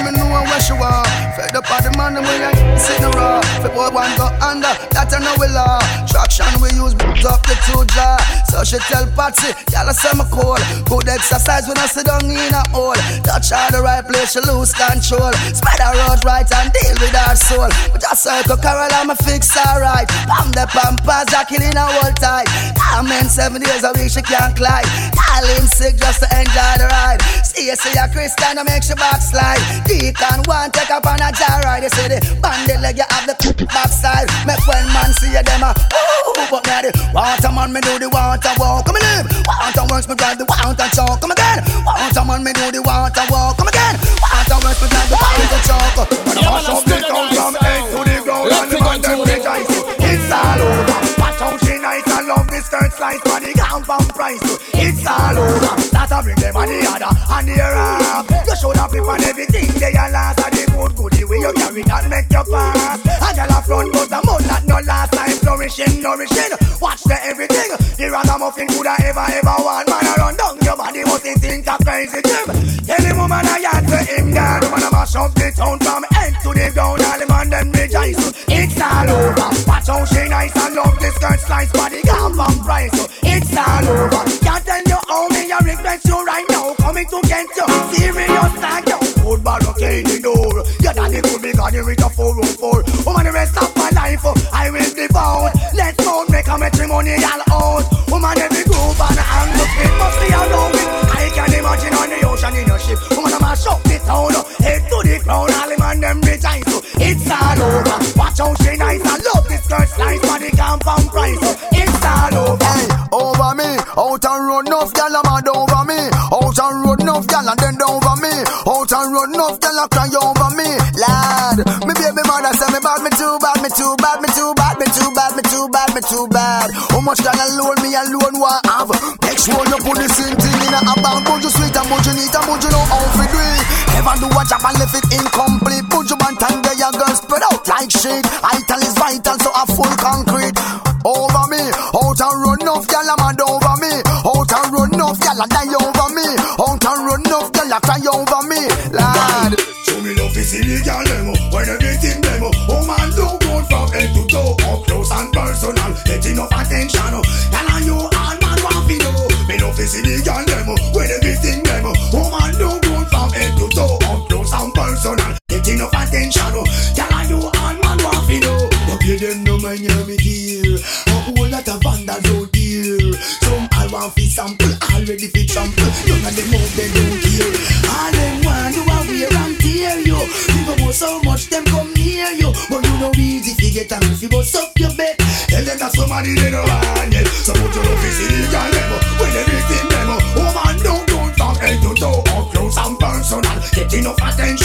are. Fed up on the man, the way I sit the raw. If boy one go under, that I know we law. Traction we use, up two jar. So she tell Patsy, y'all say me cool. Good exercise when I sit down in a hole. Touch her the right place, she lose control. Spread her out right and deal with her soul. But just circle Carol, I'm a fix alright. Pam the pampas, Jackie in a whole tight. Come in seven days a week, she can't climb. Call in sick just to enjoy the ride. See see a Christian, to make she backslide. Deacon one take up on a jar ride. You see the bandit leg, you have the backside. Make when man see you, them a ooh, but me the water man, me do the water walk. Come and live. Water works, me drive the water chalk. Come again. Water man, me do the water walk. Come again. Water works, me drive the water chalk. When I mash up the town from head to the ground and the man them rejoice. It's all over. Watch how she nice and love the skirt slice for gown from price. It's all over. Start to bring them on the other and the up. You should have been on everything they are last and the good goodie way you carry that make you pass. A girl a front but the mud that no last time flourishing, nourishing. Watch the everything. The ragamuffin coulda ever ever want man a run down your body must he think a crazy Jim. Tell the woman I yard for him girl. Woman a mash up the town from head to the ground. All the man them rejoice. It's all over. Watch how she nice and love the skirt slice body gone from price. It's all over. Can't tell you how me I regret you right now. Coming to get you serious like you. Good barricade the door. Your daddy could be got with a 404. Woman the rest of my life I will devour. Let's go make a matrimonial out. Skirt slice. Body camp and price. It's all over. Hey, over me, out and run enough gal a mad over me. Out and run enough gal a bend over me. Out and run enough gal a cry over me. Lad, me baby mother say me bad, me too bad, me too bad, me too bad, me too bad, me too bad, me too bad. How much gal alone me alone want have? Make sure you put the same thing in a bag. Put you sweet and put you neat and put you know how to do it. Never do a job and left it incomplete. Put you one time there, your girl spread out like shit. Vital is vital, so a full concrete. Over me, out and run off, gal a mad over me. Out and run off, gal a die over me. Out and run off, gal a cry over me. Lad. Show me love is girl demo When everything demo Oh man do good from head to toe Up close and personal Get enough attention Tell on you all man want to know Me love is girl demo When everything mind hear me dear A whole lot of vandals out here Some I want fi sample Already fi trample. None of them move they don't care. All them want do a wear and tear you. People want so much them come near you. But you know easy fi get them if you bust up your bed Tell them that somebody they no want yet So put your love is girl demo When everything demo Oh man don't don't from head to toe Up close and personal. Get enough attention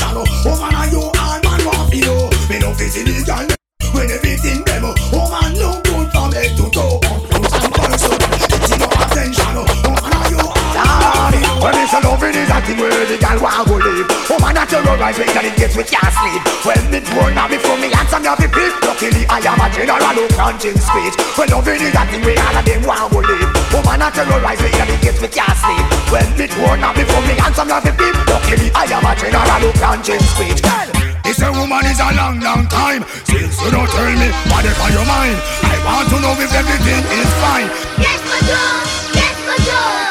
thing where the girl want to live. Oh man, I terrorize me and it gets we can't sleep. When me born now before me answer me have a pick Luckily I am a general who can't speech. When loving is a thing where all of them want to live. Oh man, I terrorize me and it gets we can't sleep. When me born now before me answer me have a pick Luckily I am a general who can't speech. Girl, this a woman woman is a long, long time. Since you don't tell me what is on your mind, I want to know if everything is fine. Yes, for sure. Yes, for sure.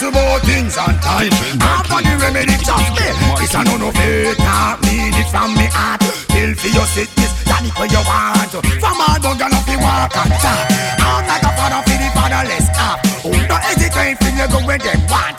Me about things on time. After the remedy, trust me. This a no no fake, not need it from me heart. Feel for your sickness, that it where you want. From all bug and off you walk and talk. Out like a father for the fatherless half. No hesitate when you go where them want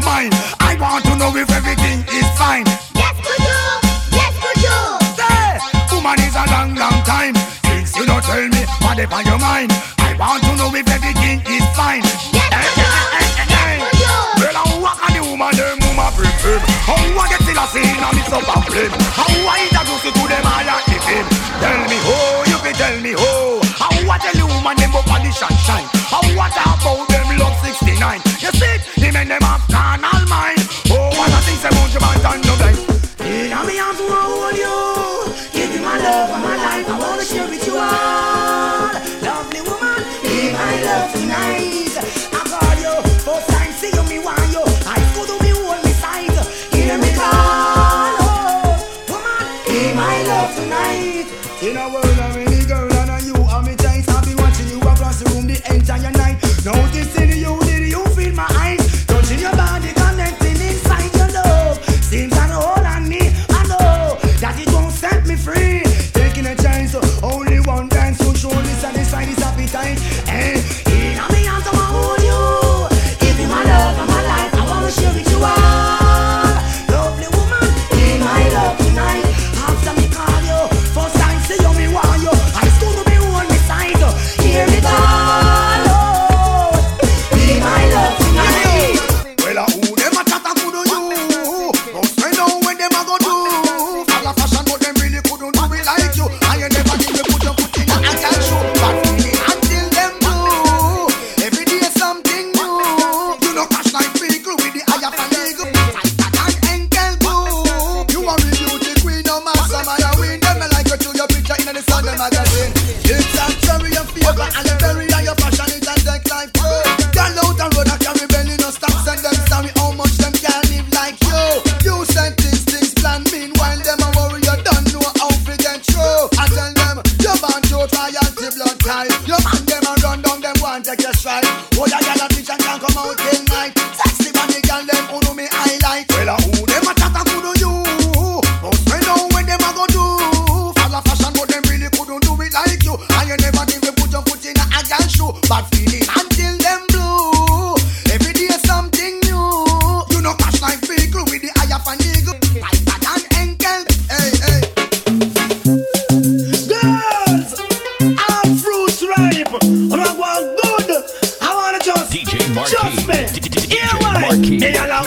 your mind, I want to know if everything is fine. Yes, for sure. Yes, for sure. Say, woman is a long, long time. Since you don't tell me what is on your mind, I want to know if everything is fine. Yes, Eh, eh, eh, Yes, for sure. Well, I walk on the woman, them woman him. How I get till I see and mix up and flame. How I introduce you to them all and the him. Tell me who, you can tell me who. How I tell the woman them up on the sunshine. How I talk about them love 69.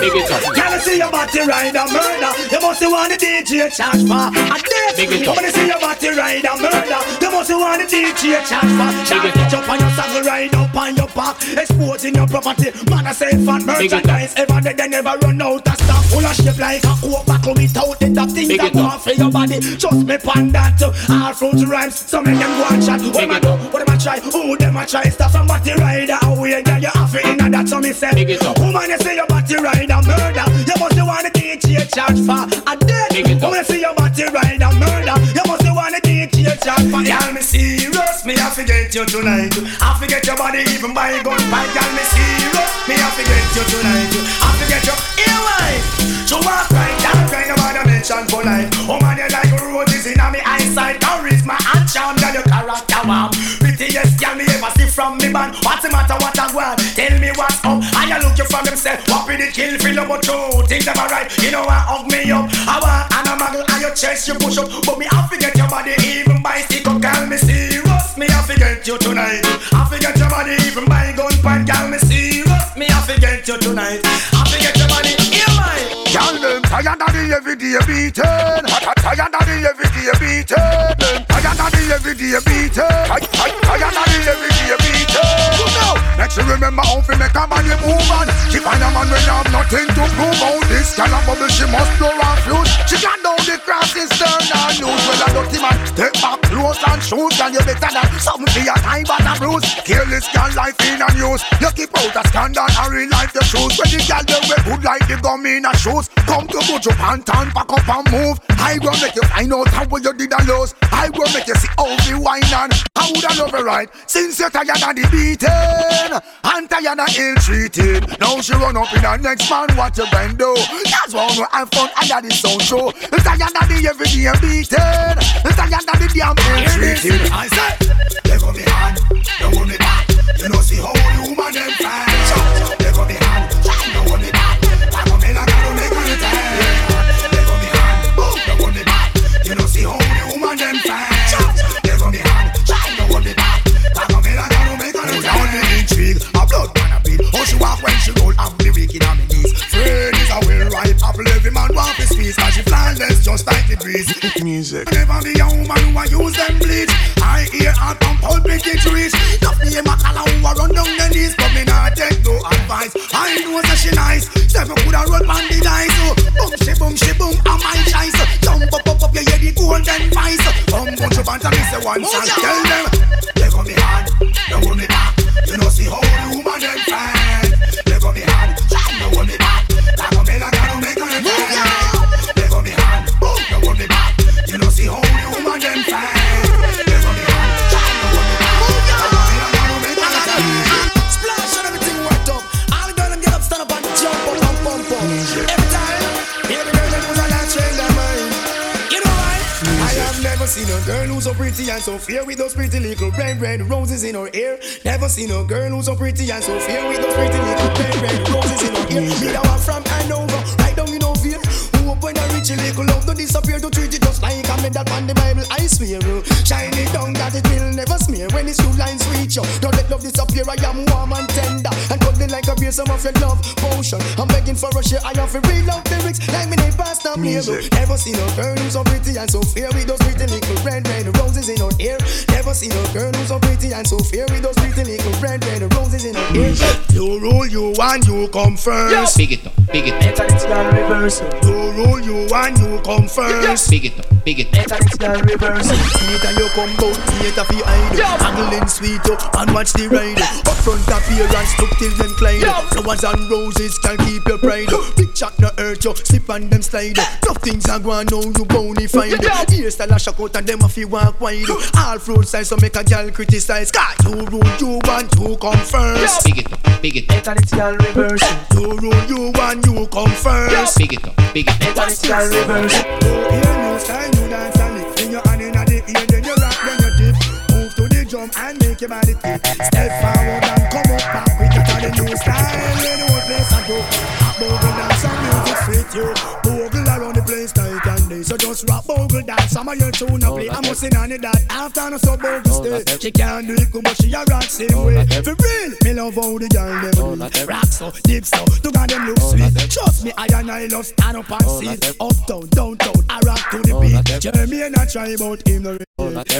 Big it up. Can I see your body ride a murder? You must want the DJ charge for a death. Big it up. When I see your body ride a murder, you must want the DJ charge for. Big it up. jump on your saddle, ride up on your back, exposing your property. Man, I say fat Big it up. merchandise. Ever they, they never run out of stock. Full of shape like a coke bottle without the top things Big that it up. want for your body. Just me pan that. All fruits rhymes. Some of them go and chat. What Big them a it do? up. What them a try? Who them a try? Stop somebody rider away. Girl, you have it in that. So me say. Big it up. Woman, you say your body rider murder. You must want the DJ charge for a death. Big it up. Woman, you say your body rider murder. You must want the DJ charge for. Girl, me serious. Me have to get you tonight. I forget your body even by gunfight. Girl, me serious. Me have to get you tonight. I forget your earwife. So walk right down, kind of bother mention for life. Oh man, you like roses in my eyesight. Charisma and charm, girl, your character warm. Prettiest girl me ever see from me band. What's the matter, what I want? Tell me what's up. I you look you from them what be the kill, feel about you? Things never right, you know I hug me up. I want and a muggle on your chest, you push up. But me I forget your body even by stick up, girl, me serious. Me I forget you tonight. I forget your body even by gun point, girl, me serious. Me I forget you tonight. I forget tired of the everyday beating. Tired of the everyday beating. Tired of the everyday beating. Tired of the everyday beating. You make She remember how to make a man move on. She find a man when have nothing to prove out. This kind of bubble she must blow her fuse. She got down the crossing stern and lose. Well, a dirty man step back close and shoes. And you better than something for your time but a bruise. Careless girl life in and news. You keep out a scandal and real life the truth. When the girl they wear good like the gum in a shoes. Come to put your pant on, pack up and move. I will make you find out how you did a lose. I will make you see how the wine and how would I love it right. Since you're tired of the beating and tired of ill treated. Now she run up in the next man, what you been do? That's why we have fun and that is so true. Of the everyday beating. Tired of the damn ill treated. I said, they go me hand, they go me back. You know see how you man them fast. They go me piece. Cause she flawless just like the breeze. Music. Never be a woman who a use them bleach. I hear her from pulpit it reach. Not me a color who a run down the knees, but me not take no advice. I know that she nice. Seven coulda roll on the dice. Boom she boom she boom, I'm my choice. Jump up up up, you hear the golden voice. Come Buju Banton, me say one song. Tell them they got me hard, they want me back. You know see how the woman them fine. Pretty and so fair with those pretty little red red roses in her hair. Never seen a girl who's so pretty and so fair with those pretty little red red roses in her hair. Me that one from Hanover, right down in fear. Who reach a little love don't disappear to treat it just like a medal on the Bible. I swear, shine it down that it will never smear when it's two lines reach you. Don't let love disappear. I am warm and tender and cuddling like a beer. Some of your love potion. I'm begging for a share. I have to read out lyrics like me name past the label. Never seen a girl who's so pretty and so fair with those pretty little red red roses in her hair. Never seen a girl who's so pretty and so fair with those pretty little red red roses in her hair. You rule, you and you come first. Big it up, big it up. International reversal. You rule, you and you come first. Big it up, big it up. International reversal. See it and you come out, see it a fi hide. Haggling sweet up and watch the ride. Up front appearance, look till them Clyde. Flowers and roses can keep your pride. Big chat no hurt you, slip on them slide. Tough things are going on, you bonafide. Hairstyle a shock out and them a fi walk wide. All fruit size so make a girl criticize. Cause you rule, you want to come first. Big it up, big it up. International reversal. You rule, you want you come first. Big it up, big it up. International reversal. Hear new style, you dance and lick. Bring your hand in the ear, then you rock, then drum and make your body tip. Step forward and come up back with that the new style. The whole place I go. Bogle dance and music fit you. Bogle around the place. So just rock bogle dance. Some of your tune a play. I'm missing on it that. After no so bogle stay. She can't do it good, but she a rock same way. For real, me love how the girl them do. Rock so, dip so, to God them look sweet. Trust me, I and I love stand up and see. Uptown, downtown, I rock to the beat. Jeremy and I try about him no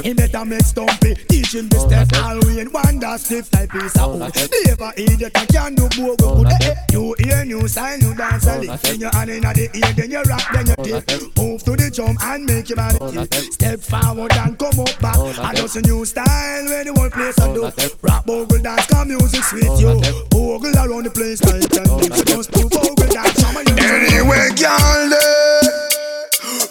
He better make stumpy, teach him the step. All we in one that stiff like piece of wood. Never idiot, I can do bogle good. Eh, eh. You hear new style, you dance a lick. Then you hand in the ear, then you rock, then you dip. Move to the drum and make your body tip. Step forward and come up back. I just a new style where the whole place I do. Rock bogle dance, come music sweet you. Bogle around the place tight and deep. So just do bogle dance, some of you. Anyway, girl,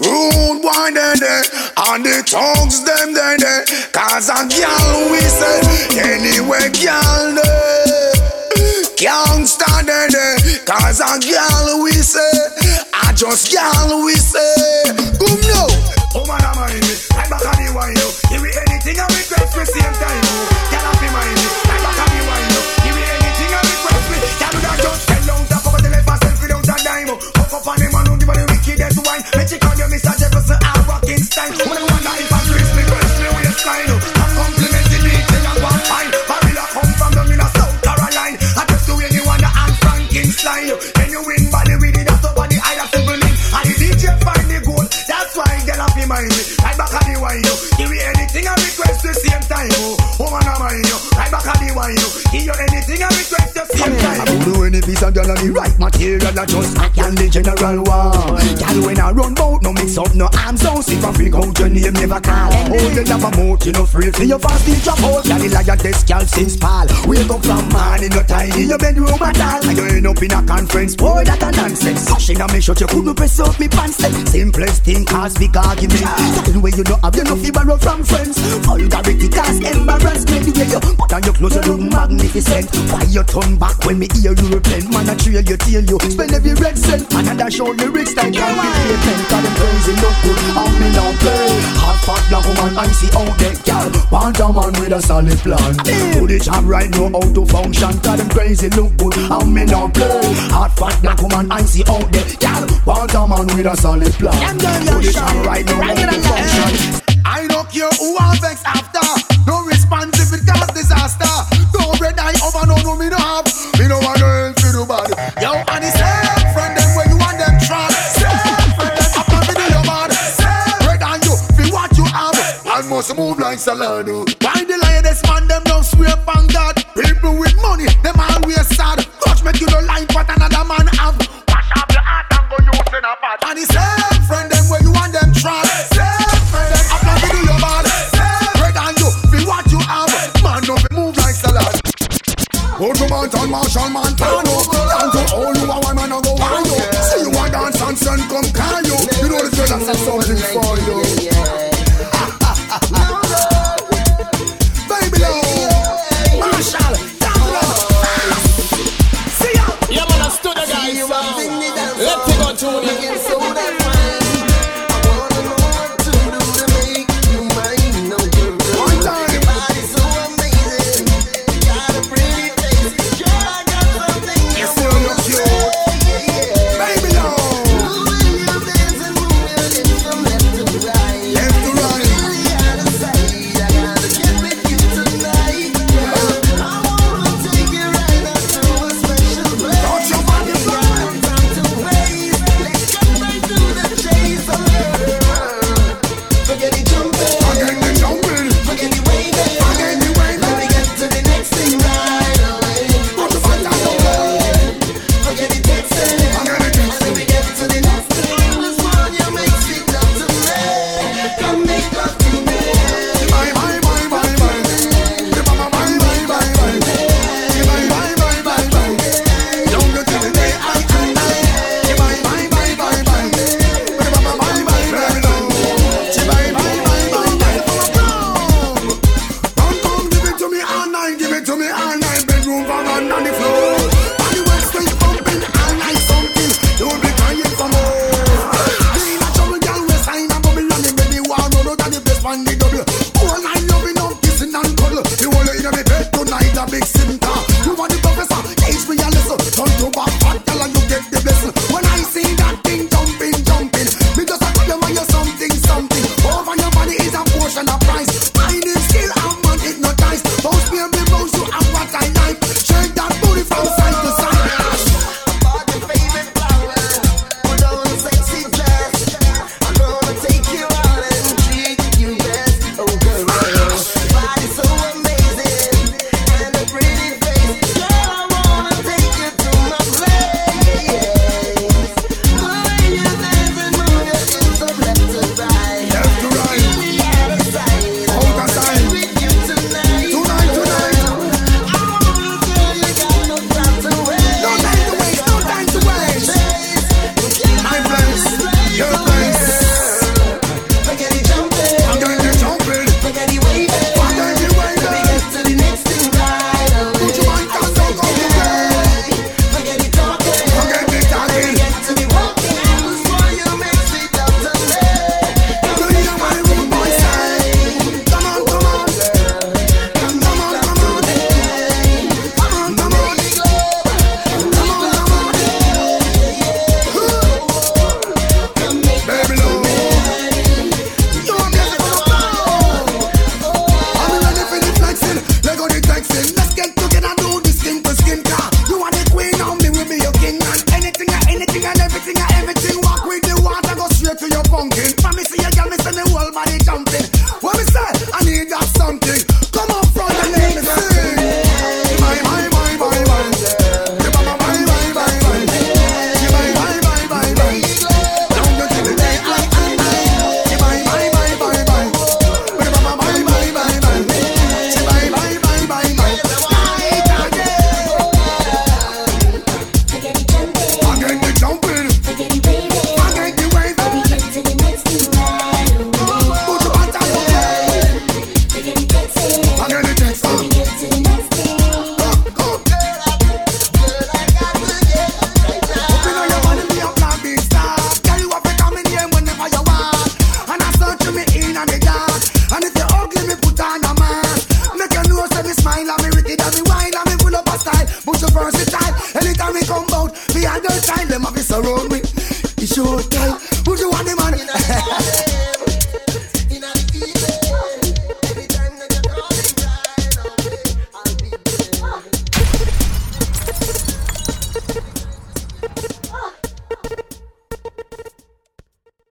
Rude boy they there And the tongues them they there Cause a girl we say Anyway girl they Gangsta they there. Cause a girl we say I just girl we say Come now. Oh man I mind me Right back on the wine yo. Give me anything I request for same time yo. Girl I be mind me Right back on the wine yo. Give me anything I request me Girl that just tell down Top of the left herself without a dime Hook up on the man who give her the wickedest wine. Make she call you Mr. Jefferson I rock in style When I wonder if I twist me Twist me waistline girl on the right material, I just act on the general one. Girl, when I run bout, no mix up, no arms out. If I freak out your name, never call. Oh, you have a mouth, you no free for your fast in drop out. Girl, like a desk, girl, since pal. Wake up from morning, no tiny, your bedroom at all. And you end up in a conference, boy, that a nonsense. Caution, I make sure you couldn't press up me pants. Simplest thing, cause big argument. Tell where you don't have, you no feel borrow from friends. Vulgarity cause embarrassment. The you put on your clothes, you look magnificent. Why you turn back when me hear you repent? Man, I trail you, tail you. Spend every red cent. And I dash out lyrics like I'm with pavement. Cause them crazy look good, how me now play. Hot fat black woman, I see out there, girl. Want a man with a solid plan. Do the job right, know how to function. Cause them crazy look good, how me now play. Hot fat black woman, I see out there, girl. Want a man with a solid plan. Do the job right, know how to function. I don't care who I vex after. Must move like Solano. Why the lioness man them don't swear on God? People with money, them always sad. Touch make you no like what another man have. Wash up your heart and go use in a pot. And the same friend them where you want them try. Same friend them up and do your bad. Bread and you feel what you have. Man, don't move like salad. Hold the mountain, Marshall Montano Down to all you a woman and go wild you See you a dance and sun come call you You know the girl has something for